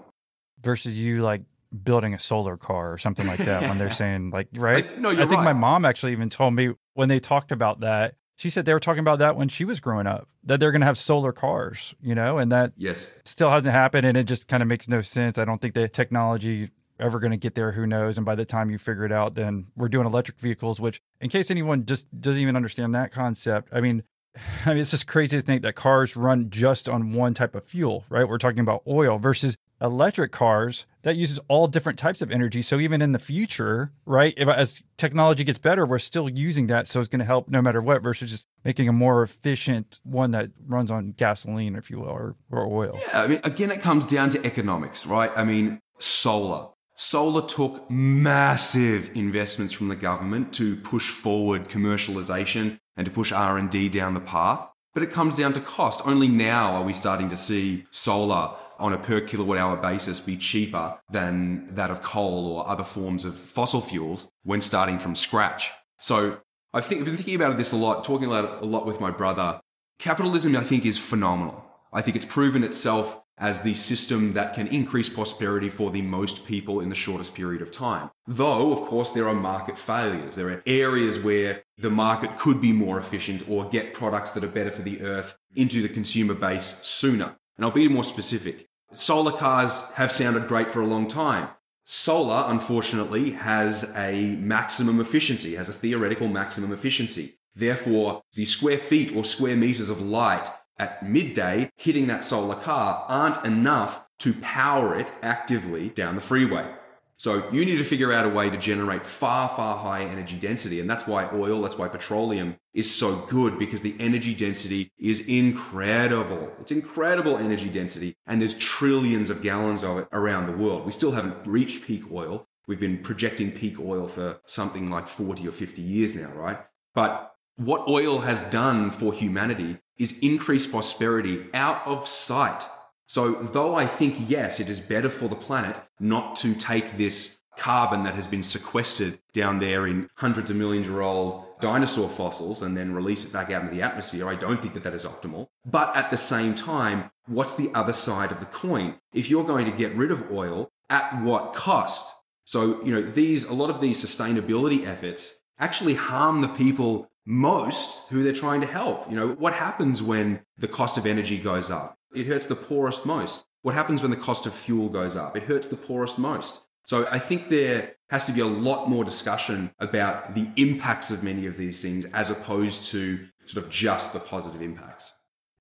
versus you like building a solar car or something like that when they're saying like right I- no, you're i think my mom actually even told me when they talked about that she said they were talking about that when she was growing up that they're going to have solar cars you know and that Yes. still hasn't happened and it just kind of makes no sense i don't think the technology ever going to get there who knows and by the time you figure it out then we're doing electric vehicles which in case anyone just doesn't even understand that concept i mean I mean, it's just crazy to think that cars run just on one type of fuel, right? We're talking about oil versus electric cars that uses all different types of energy. So even in the future, right, if as technology gets better, we're still using that. So it's going to help no matter what versus just making a more efficient one that runs on gasoline, if you will, or, or oil. Yeah, I mean, again, it comes down to economics, right? I mean, solar. Solar took massive investments from the government to push forward commercialization and to push R&D down the path. But it comes down to cost. Only now are we starting to see solar on a per kilowatt hour basis be cheaper than that of coal or other forms of fossil fuels when starting from scratch. So I think I've been thinking about this a lot, talking about it a lot with my brother. Capitalism, I think, is phenomenal. I think it's proven itself as the system that can increase prosperity for the most people in the shortest period of time. Though, of course, there are market failures. There are areas where the market could be more efficient or get products that are better for the earth into the consumer base sooner. And I'll be more specific. Solar cars have sounded great for a long time. Solar, unfortunately, has a maximum efficiency, has a theoretical maximum efficiency. Therefore, the square feet or square meters of light at midday hitting that solar car aren't enough to power it actively down the freeway. So you need to figure out a way to generate far, far higher energy density. And that's why oil, that's why petroleum is so good because the energy density is incredible. It's incredible energy density. And there's trillions of gallons of it around the world. We still haven't reached peak oil, We've been projecting peak oil for something like 40 or 50 years now, right? But what oil has done for humanity is increase prosperity out of sight. So, though I think, yes, it is better for the planet not to take this carbon that has been sequestered down there in hundreds of million year old dinosaur fossils and then release it back out into the atmosphere, I don't think that that is optimal. But at the same time, what's the other side of the coin? If you're going to get rid of oil, at what cost? So, you know, these, a lot of these sustainability efforts actually harm the people most who they're trying to help. You know, what happens when the cost of energy goes up? It hurts the poorest most. What happens when the cost of fuel goes up? It hurts the poorest most. So I think there has to be a lot more discussion about the impacts of many of these things as opposed to sort of just the positive impacts.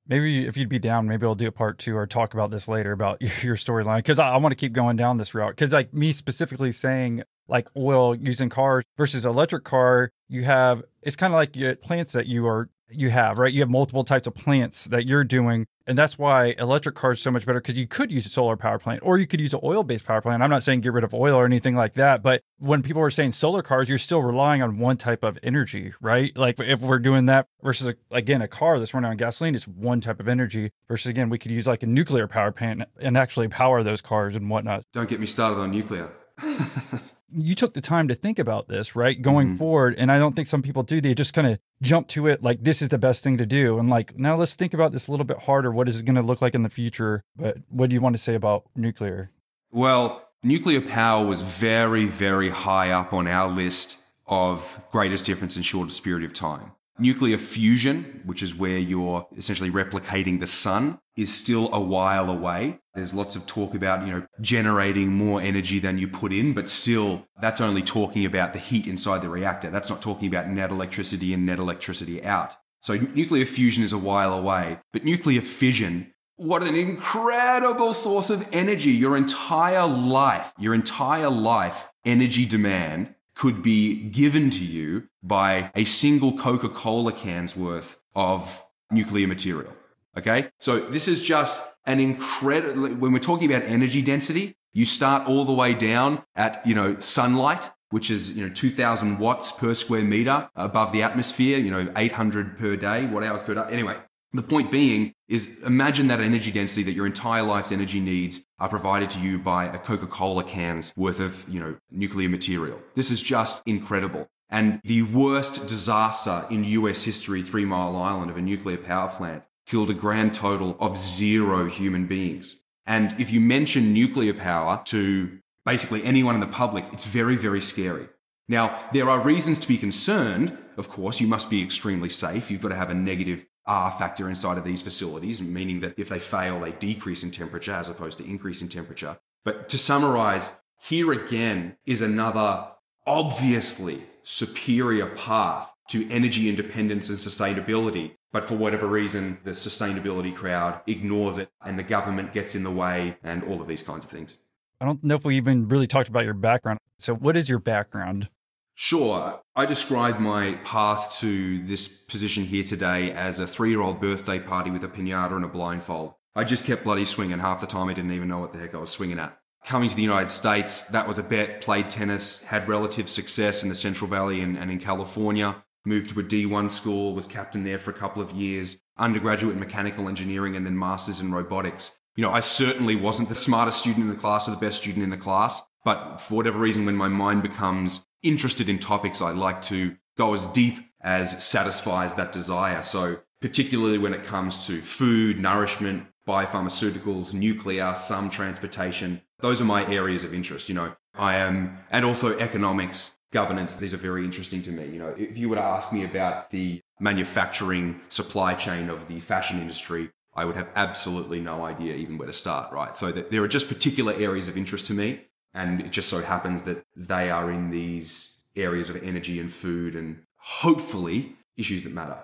Maybe if you'd be down, maybe I'll do a part two or talk about this later about your storyline because I, I want to keep going down this route. Because like me specifically saying like oil using cars versus electric car, you have it's kind of like plants that you are you have, right? You have multiple types of plants that you're doing. And that's why electric cars so much better because you could use a solar power plant or you could use an oil based power plant. I'm not saying get rid of oil or anything like that. But when people are saying solar cars, you're still relying on one type of energy, right? Like if we're doing that versus, a, again, a car that's running on gasoline, it's one type of energy versus, again, we could use like a nuclear power plant and actually power those cars and whatnot. Don't get me started on nuclear. you took the time to think about this, right? Going mm-hmm. forward. And I don't think some people do. They just kind of jump to it like this is the best thing to do. And like, now let's think about this a little bit harder. What is it going to look like in the future? But what do you want to say about nuclear? Well, nuclear power was very, very high up on our list of greatest difference in shortest period of time. Nuclear fusion, which is where you're essentially replicating the sun, is still a while away. There's lots of talk about, you know, generating more energy than you put in, but still that's only talking about the heat inside the reactor. That's not talking about net electricity and net electricity out. So nuclear fusion is a while away, but nuclear fission what an incredible source of energy. Your entire life, your entire life energy demand could be given to you by a single Coca Cola can's worth of nuclear material. Okay. So this is just an incredible, when we're talking about energy density, you start all the way down at, you know, sunlight, which is, you know, 2000 watts per square meter above the atmosphere, you know, 800 per day, watt hours per day. Anyway, the point being is imagine that energy density that your entire life's energy needs are provided to you by a Coca-Cola can's worth of, you know, nuclear material. This is just incredible. And the worst disaster in US history, Three Mile Island of a nuclear power plant, killed a grand total of zero human beings. And if you mention nuclear power to basically anyone in the public, it's very, very scary. Now, there are reasons to be concerned. Of course, you must be extremely safe. You've got to have a negative R factor inside of these facilities, meaning that if they fail, they decrease in temperature as opposed to increase in temperature. But to summarize, here again is another obviously superior path to energy independence and sustainability. But for whatever reason, the sustainability crowd ignores it and the government gets in the way and all of these kinds of things. I don't know if we even really talked about your background. So, what is your background? Sure. I describe my path to this position here today as a three year old birthday party with a pinata and a blindfold. I just kept bloody swinging. Half the time I didn't even know what the heck I was swinging at. Coming to the United States, that was a bet, played tennis, had relative success in the Central Valley and, and in California, moved to a D1 school, was captain there for a couple of years, undergraduate in mechanical engineering and then masters in robotics. You know, I certainly wasn't the smartest student in the class or the best student in the class, but for whatever reason, when my mind becomes interested in topics, I like to go as deep as satisfies that desire. So particularly when it comes to food, nourishment, biopharmaceuticals, nuclear, some transportation, those are my areas of interest. You know, I am, and also economics, governance. These are very interesting to me. You know, if you were to ask me about the manufacturing supply chain of the fashion industry, I would have absolutely no idea even where to start, right? So there are just particular areas of interest to me. And it just so happens that they are in these areas of energy and food and hopefully issues that matter.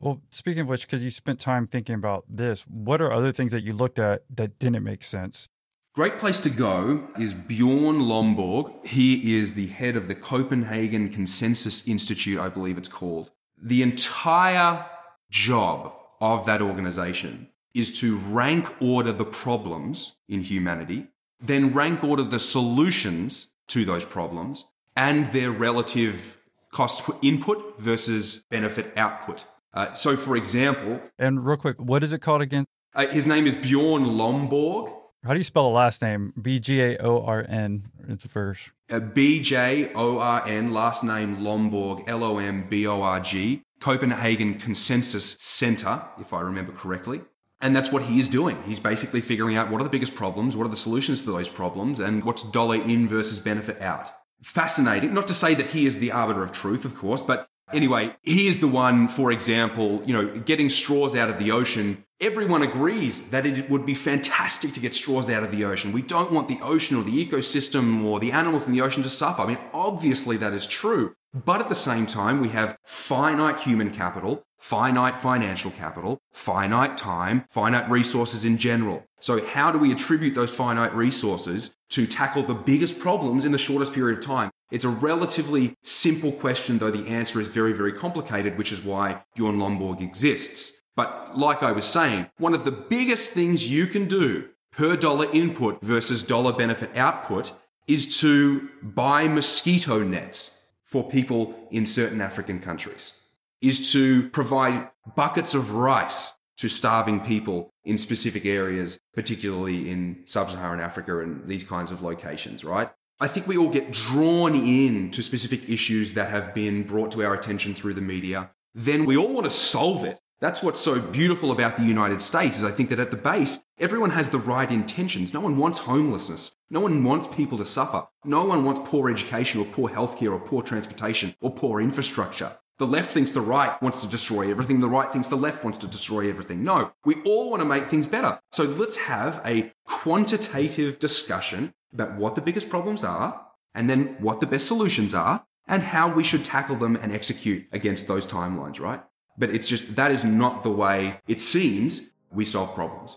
Well, speaking of which, because you spent time thinking about this, what are other things that you looked at that didn't make sense? Great place to go is Bjorn Lomborg. He is the head of the Copenhagen Consensus Institute, I believe it's called. The entire job of that organization is to rank order the problems in humanity then rank order the solutions to those problems and their relative cost input versus benefit output. Uh, so, for example, And real quick, what is it called again? uh, his name is Bjorn Lomborg, How do you spell the last name? B G A O R N. It's a verse. uh, B J O R N, last name Lomborg, L O M B O R G, Copenhagen Consensus Center, if I remember correctly. And that's what he is doing. He's basically figuring out what are the biggest problems, what are the solutions to those problems, and what's dollar in versus benefit out. Fascinating. Not to say that he is the arbiter of truth, of course, but anyway, he is the one, for example, you know, getting straws out of the ocean. Everyone agrees that it would be fantastic to get straws out of the ocean. We don't want the ocean or the ecosystem or the animals in the ocean to suffer. I mean, obviously that is true. But at the same time, we have finite human capital, finite financial capital, finite time, finite resources in general. So how do we attribute those finite resources to tackle the biggest problems in the shortest period of time? It's a relatively simple question, though the answer is very, very complicated, which is why Bjorn Lomborg exists. But like I was saying, one of the biggest things you can do per dollar input versus dollar benefit output is to buy mosquito nets for people in certain African countries, is to provide buckets of rice to starving people in specific areas, particularly in sub-Saharan Africa and these kinds of locations, right? I think we all get drawn in to specific issues that have been brought to our attention through the media. Then we all want to solve it. That's what's so beautiful about the United States is I think that at the base, everyone has the right intentions. No one wants homelessness. No one wants people to suffer. No one wants poor education or poor healthcare or poor transportation or poor infrastructure. The left thinks the right wants to destroy everything. The right thinks the left wants to destroy everything. No, we all want to make things better. So let's have a quantitative discussion about what the biggest problems are and then what the best solutions are and how we should tackle them and execute against those timelines, right? But it's just that is not the way it seems we solve problems.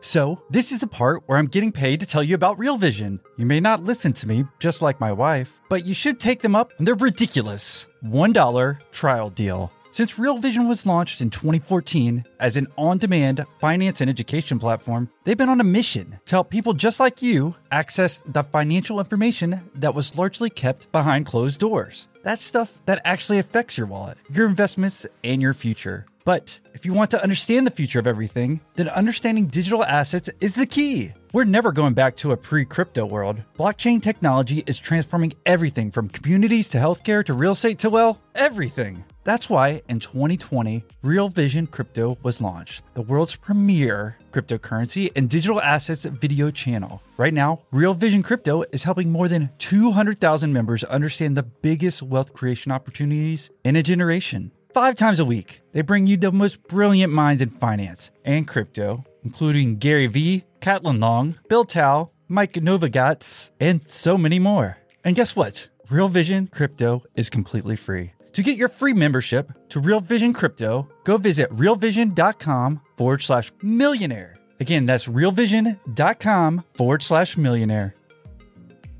So, this is the part where I'm getting paid to tell you about Real Vision. You may not listen to me, just like my wife, but you should take them up, and they're ridiculous. $1 trial deal. Since Real Vision was launched in 2014 as an on demand finance and education platform, they've been on a mission to help people just like you access the financial information that was largely kept behind closed doors. That's stuff that actually affects your wallet, your investments, and your future. But if you want to understand the future of everything, then understanding digital assets is the key. We're never going back to a pre crypto world. Blockchain technology is transforming everything from communities to healthcare to real estate to, well, everything. That's why in 2020, Real Vision Crypto was launched, the world's premier cryptocurrency and digital assets video channel. Right now, Real Vision Crypto is helping more than 200,000 members understand the biggest wealth creation opportunities in a generation. Five times a week, they bring you the most brilliant minds in finance and crypto, including Gary Vee, Caitlin Long, Bill Tai, Mike Novogratz, and so many more. And guess what? Real Vision Crypto is completely free. To get your free membership to Real Vision Crypto, go visit realvision.com forward slash millionaire. Again, that's realvision.com forward slash millionaire.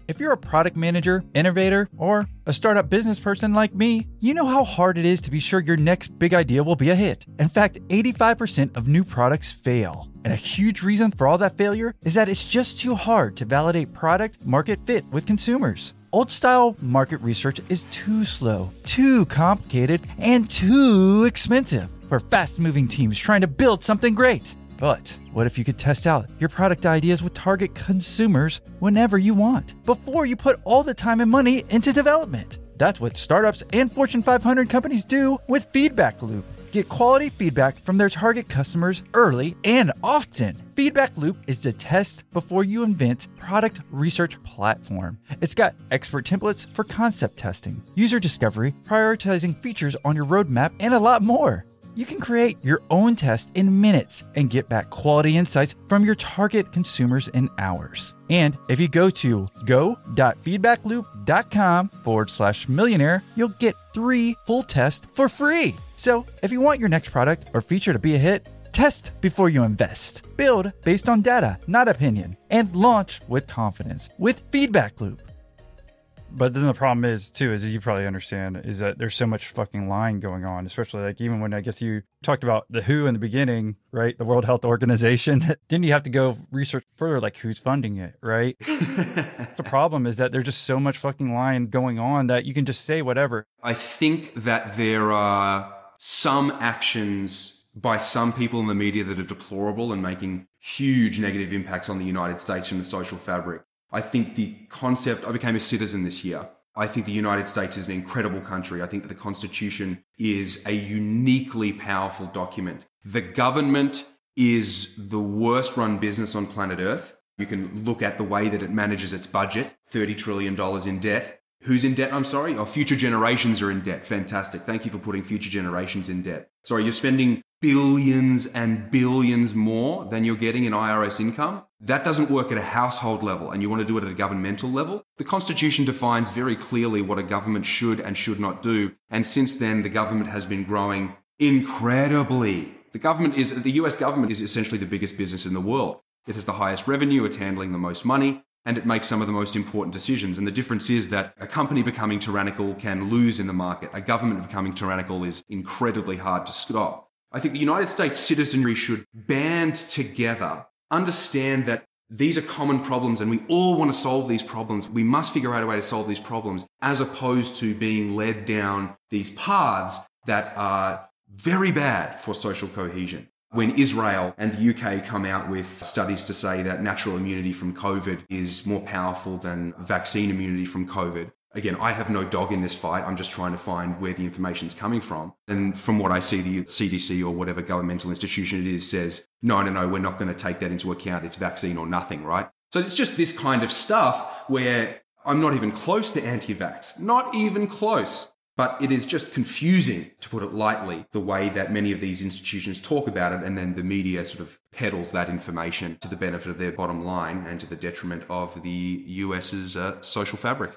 If you're a product manager, innovator, or a startup business person like me, you know how hard it is to be sure your next big idea will be a hit. In fact, 85% of new products fail. And a huge reason for all that failure is that it's just too hard to validate product market fit with consumers. Old style market research is too slow, too complicated, and too expensive for fast moving teams trying to build something great. But what if you could test out your product ideas with target consumers whenever you want, before you put all the time and money into development? That's what startups and Fortune 500 companies do with Feedback Loop. Get quality feedback from their target customers early and often. Feedback Loop is the test before you invent product research platform. It's got expert templates for concept testing, user discovery, prioritizing features on your roadmap, and a lot more. You can create your own test in minutes and get back quality insights from your target consumers in hours. And if you go to go.feedbackloop.com forward slash millionaire, you'll get three full tests for free. So if you want your next product or feature to be a hit, test before you invest. Build based on data, not opinion, and launch with confidence with Feedback Loop. But then the problem is too, as you probably understand, is that there's so much fucking lying going on, especially like even when I guess you talked about the WHO in the beginning, right? The World Health Organization. Didn't you have to go research further, like who's funding it, right? the problem is that there's just so much fucking lying going on that you can just say whatever. I think that there are some actions by some people in the media that are deplorable and making huge negative impacts on the United States and the social fabric. I think the concept, I became a citizen this year. I think the United States is an incredible country. I think that the Constitution is a uniquely powerful document. The government is the worst run business on planet Earth. You can look at the way that it manages its budget $30 trillion in debt. Who's in debt? I'm sorry. Oh, future generations are in debt. Fantastic. Thank you for putting future generations in debt. Sorry, you're spending billions and billions more than you're getting in IRS income. That doesn't work at a household level and you want to do it at a governmental level. The Constitution defines very clearly what a government should and should not do. And since then, the government has been growing incredibly. The government is, the US government is essentially the biggest business in the world. It has the highest revenue, it's handling the most money, and it makes some of the most important decisions. And the difference is that a company becoming tyrannical can lose in the market. A government becoming tyrannical is incredibly hard to stop. I think the United States citizenry should band together, understand that these are common problems and we all want to solve these problems. We must figure out a way to solve these problems as opposed to being led down these paths that are very bad for social cohesion. When Israel and the UK come out with studies to say that natural immunity from COVID is more powerful than vaccine immunity from COVID, Again, I have no dog in this fight. I'm just trying to find where the information's coming from. And from what I see, the CDC or whatever governmental institution it is says, no, no, no, we're not going to take that into account. It's vaccine or nothing, right? So it's just this kind of stuff where I'm not even close to anti vax, not even close. But it is just confusing, to put it lightly, the way that many of these institutions talk about it, and then the media sort of peddles that information to the benefit of their bottom line and to the detriment of the US's uh, social fabric.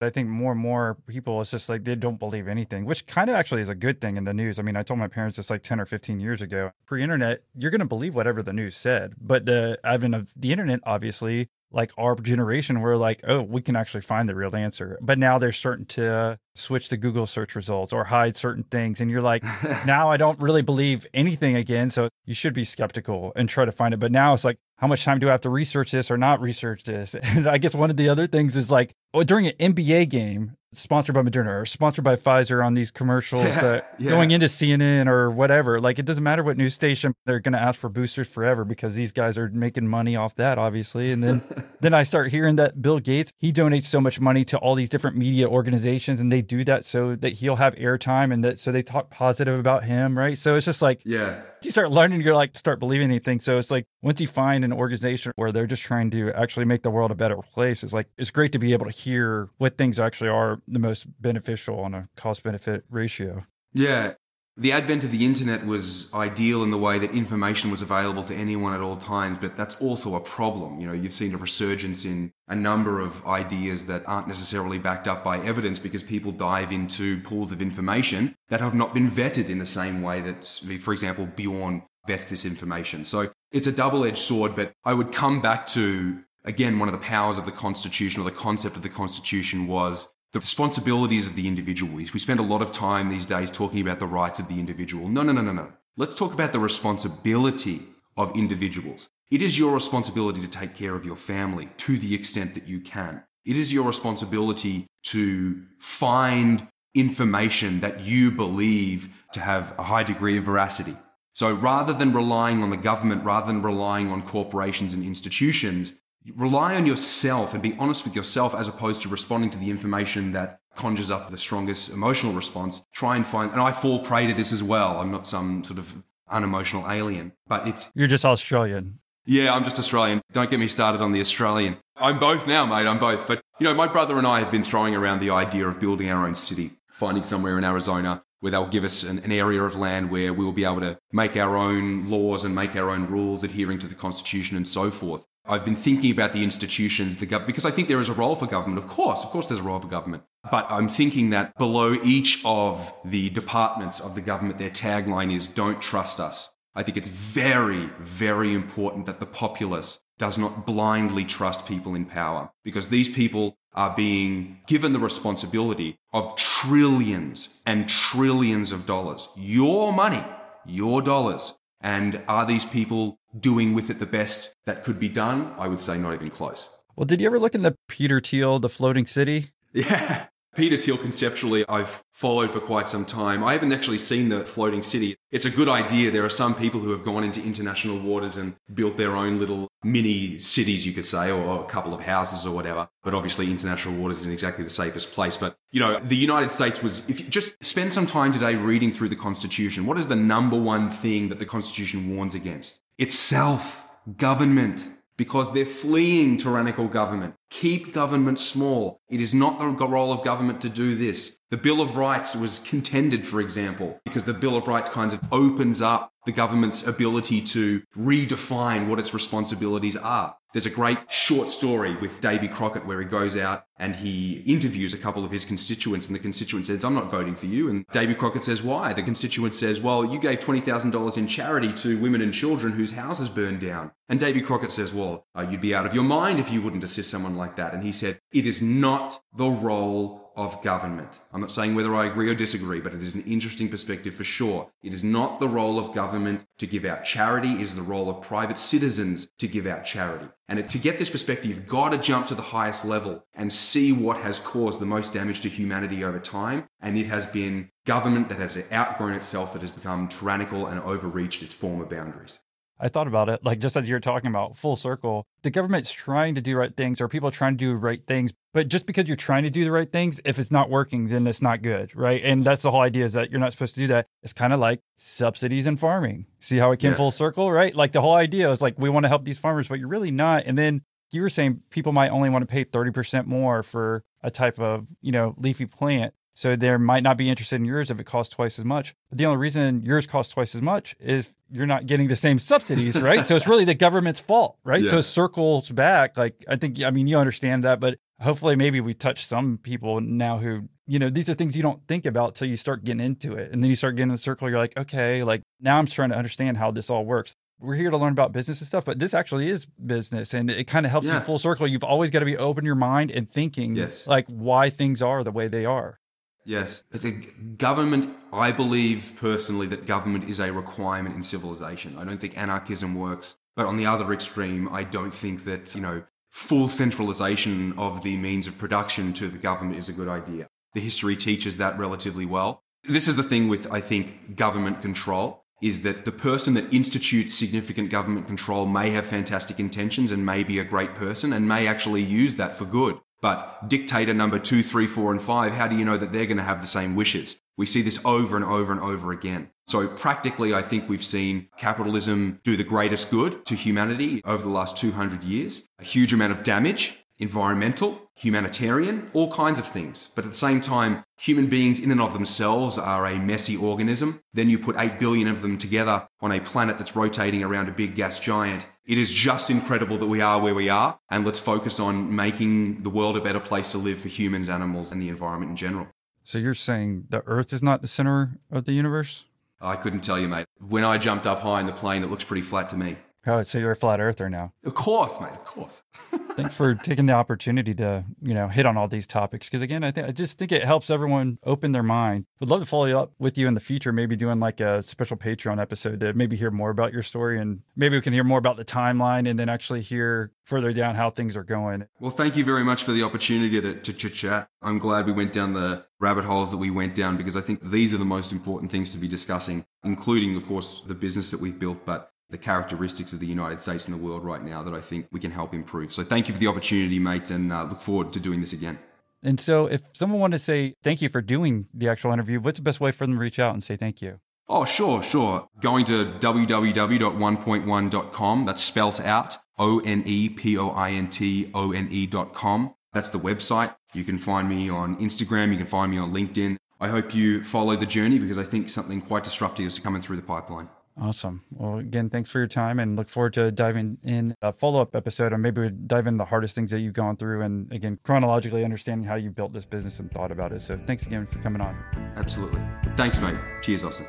I think more and more people, it's just like they don't believe anything, which kind of actually is a good thing in the news. I mean, I told my parents this like 10 or 15 years ago pre internet, you're going to believe whatever the news said. But the advent of the internet, obviously, like our generation, we're like, oh, we can actually find the real answer. But now they're starting to switch the Google search results or hide certain things. And you're like, now I don't really believe anything again. So you should be skeptical and try to find it. But now it's like, how much time do I have to research this or not research this? And I guess one of the other things is like, oh, during an NBA game, sponsored by Moderna or sponsored by Pfizer on these commercials yeah, yeah. going into CNN or whatever. Like it doesn't matter what news station they're going to ask for boosters forever because these guys are making money off that, obviously. And then then I start hearing that Bill Gates he donates so much money to all these different media organizations, and they do that so that he'll have airtime and that so they talk positive about him, right? So it's just like yeah, you start learning, you're like to start believing anything. So it's like once you find an organization where they're just trying to actually make the world a better place, it's like it's great to be able to hear what things actually are the most beneficial on a cost benefit ratio. Yeah. The advent of the internet was ideal in the way that information was available to anyone at all times, but that's also a problem. You know, you've seen a resurgence in a number of ideas that aren't necessarily backed up by evidence because people dive into pools of information that have not been vetted in the same way that, for example, Bjorn vets this information. So it's a double edged sword, but I would come back to, again, one of the powers of the Constitution or the concept of the Constitution was the responsibilities of the individual. We spend a lot of time these days talking about the rights of the individual. No, no, no, no, no. Let's talk about the responsibility of individuals. It is your responsibility to take care of your family to the extent that you can. It is your responsibility to find information that you believe to have a high degree of veracity. So rather than relying on the government, rather than relying on corporations and institutions, rely on yourself and be honest with yourself as opposed to responding to the information that conjures up the strongest emotional response. Try and find, and I fall prey to this as well. I'm not some sort of unemotional alien, but it's. You're just Australian. Yeah, I'm just Australian. Don't get me started on the Australian. I'm both now, mate. I'm both. But, you know, my brother and I have been throwing around the idea of building our own city, finding somewhere in Arizona where they'll give us an, an, area of land where we'll be able to make our own laws and make our own rules adhering to the constitution and so forth. I've been thinking about the institutions, the gov- because I think there is a role for government. Of course, of course, there's a role for government. But I'm thinking that below each of the departments of the government, their tagline is "Don't trust us." I think it's very, very important that the populace does not blindly trust people in power because these people are being given the responsibility of trillions and trillions of dollars. Your money, your dollars. And are these people doing with it the best that could be done? I would say not even close. Well, did you ever look in the Peter Thiel, the floating city? Yeah. Peter Thiel conceptually I've followed for quite some time. I haven't actually seen the floating city. It's a good idea. There are some people who have gone into international waters and built their own little mini cities, you could say, or a couple of houses or whatever. But obviously international waters isn't exactly the safest place. But, you know, the United States was, if you just spend some time today reading through the Constitution, what is the number one thing that the Constitution warns against? It's self, government because they're fleeing tyrannical government. Keep government small. It is not the role of government to do this. The Bill of Rights was contended, for example, because the Bill of Rights kind of opens up the government's ability to redefine what its responsibilities are. There's a great short story with Davy Crockett where he goes out and he interviews a couple of his constituents and the constituent says, I'm not voting for you. And Davy Crockett says, why? The constituent says, well, you gave $20,000 in charity to women and children whose houses burned down. And Davy Crockett says, well, uh, you'd be out of your mind if you wouldn't assist someone like that. And he said, it is not the role of government. I'm not saying whether I agree or disagree, but it is an interesting perspective for sure. It is not the role of government to give out charity, it is the role of private citizens to give out charity. And to get this perspective, you've got to jump to the highest level and see what has caused the most damage to humanity over time. And it has been government that has outgrown itself, that has become tyrannical and overreached its former boundaries. I thought about it, like just as you're talking about full circle, the government's trying to do right things or people trying to do right things. But just because you're trying to do the right things, if it's not working, then it's not good. Right. And that's the whole idea is that you're not supposed to do that. It's kind of like subsidies in farming. See how it came yeah. full circle, right? Like the whole idea is like, we want to help these farmers, but you're really not. And then you were saying people might only want to pay 30% more for a type of, you know, leafy plant. So they might not be interested in yours if it costs twice as much. But the only reason yours costs twice as much is you're not getting the same subsidies, right? so it's really the government's fault, right? Yeah. So it circles back. Like I think, I mean, you understand that, but hopefully maybe we touch some people now who, you know, these are things you don't think about till you start getting into it. And then you start getting in the circle. You're like, okay, like now I'm trying to understand how this all works. We're here to learn about business and stuff, but this actually is business and it kind of helps yeah. you full circle. You've always got to be open your mind and thinking yes. like why things are the way they are. Yes. Think government, I believe personally that government is a requirement in civilization. I don't think anarchism works. But on the other extreme, I don't think that, you know, full centralization of the means of production to the government is a good idea. The history teaches that relatively well. This is the thing with, I think, government control is that the person that institutes significant government control may have fantastic intentions and may be a great person and may actually use that for good. But dictator number two, three, four, and five, how do you know that they're going to have the same wishes? We see this over and over and over again. So practically, I think we've seen capitalism do the greatest good to humanity over the last 200 years. A huge amount of damage, environmental, humanitarian, all kinds of things. But at the same time, human beings in and of themselves are a messy organism. Then you put 8 billion of them together on a planet that's rotating around a big gas giant. It is just incredible that we are where we are. And let's focus on making the world a better place to live for humans, animals, and the environment in general. So you're saying the Earth is not the center of the universe? I couldn't tell you, mate. When I jumped up high in the plane, it looks pretty flat to me. Oh, so you're a flat earther now. Of course, mate. Of course. Thanks for taking the opportunity to, you know, hit on all these topics. Because again, I think I just think it helps everyone open their mind. Would love to follow up with you in the future, maybe doing like a special Patreon episode to maybe hear more about your story and maybe we can hear more about the timeline and then actually hear further down how things are going. Well, thank you very much for the opportunity to, to chit chat. I'm glad we went down the rabbit holes that we went down because I think these are the most important things to be discussing, including, of course, the business that we've built, but the characteristics of the United States and the world right now that I think we can help improve. So thank you for the opportunity, mate, and uh, look forward to doing this again. And so, if someone wanted to say thank you for doing the actual interview, what's the best way for them to reach out and say thank you? Oh, sure, sure. Going to www.onepointone.com. That's spelt out O N E P O I N T O N E.com. That's the website. You can find me on Instagram. You can find me on LinkedIn. I hope you follow the journey because I think something quite disruptive is coming through the pipeline. Awesome. Well, again, thanks for your time and look forward to diving in a follow up episode or maybe we dive into the hardest things that you've gone through and again, chronologically understanding how you built this business and thought about it. So thanks again for coming on. Absolutely. Thanks, mate. Cheers, Austin.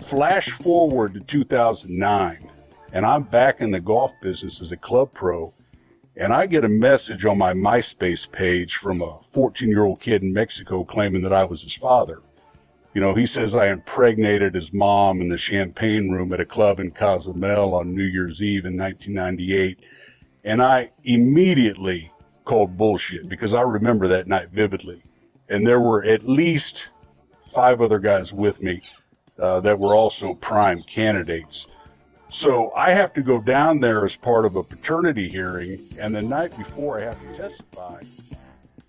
Flash forward to 2009, and I'm back in the golf business as a club pro And I get a message on my MySpace page from a 14 year old kid in Mexico claiming that I was his father. You know, he says I impregnated his mom in the champagne room at a club in Cozumel on New Year's Eve in 1998. And I immediately called bullshit because I remember that night vividly. And there were at least five other guys with me uh, that were also prime candidates. So I have to go down there as part of a paternity hearing, and the night before I have to testify.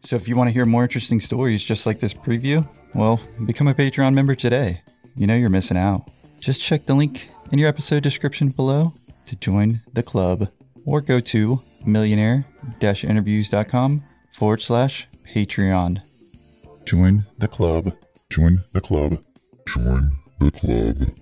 So if you want to hear more interesting stories just like this preview, well, become a Patreon member today. You know you're missing out. Just check the link in your episode description below to join the club or go to millionaire interviews.com forward slash Patreon. Join the club. Join the club. Join the club.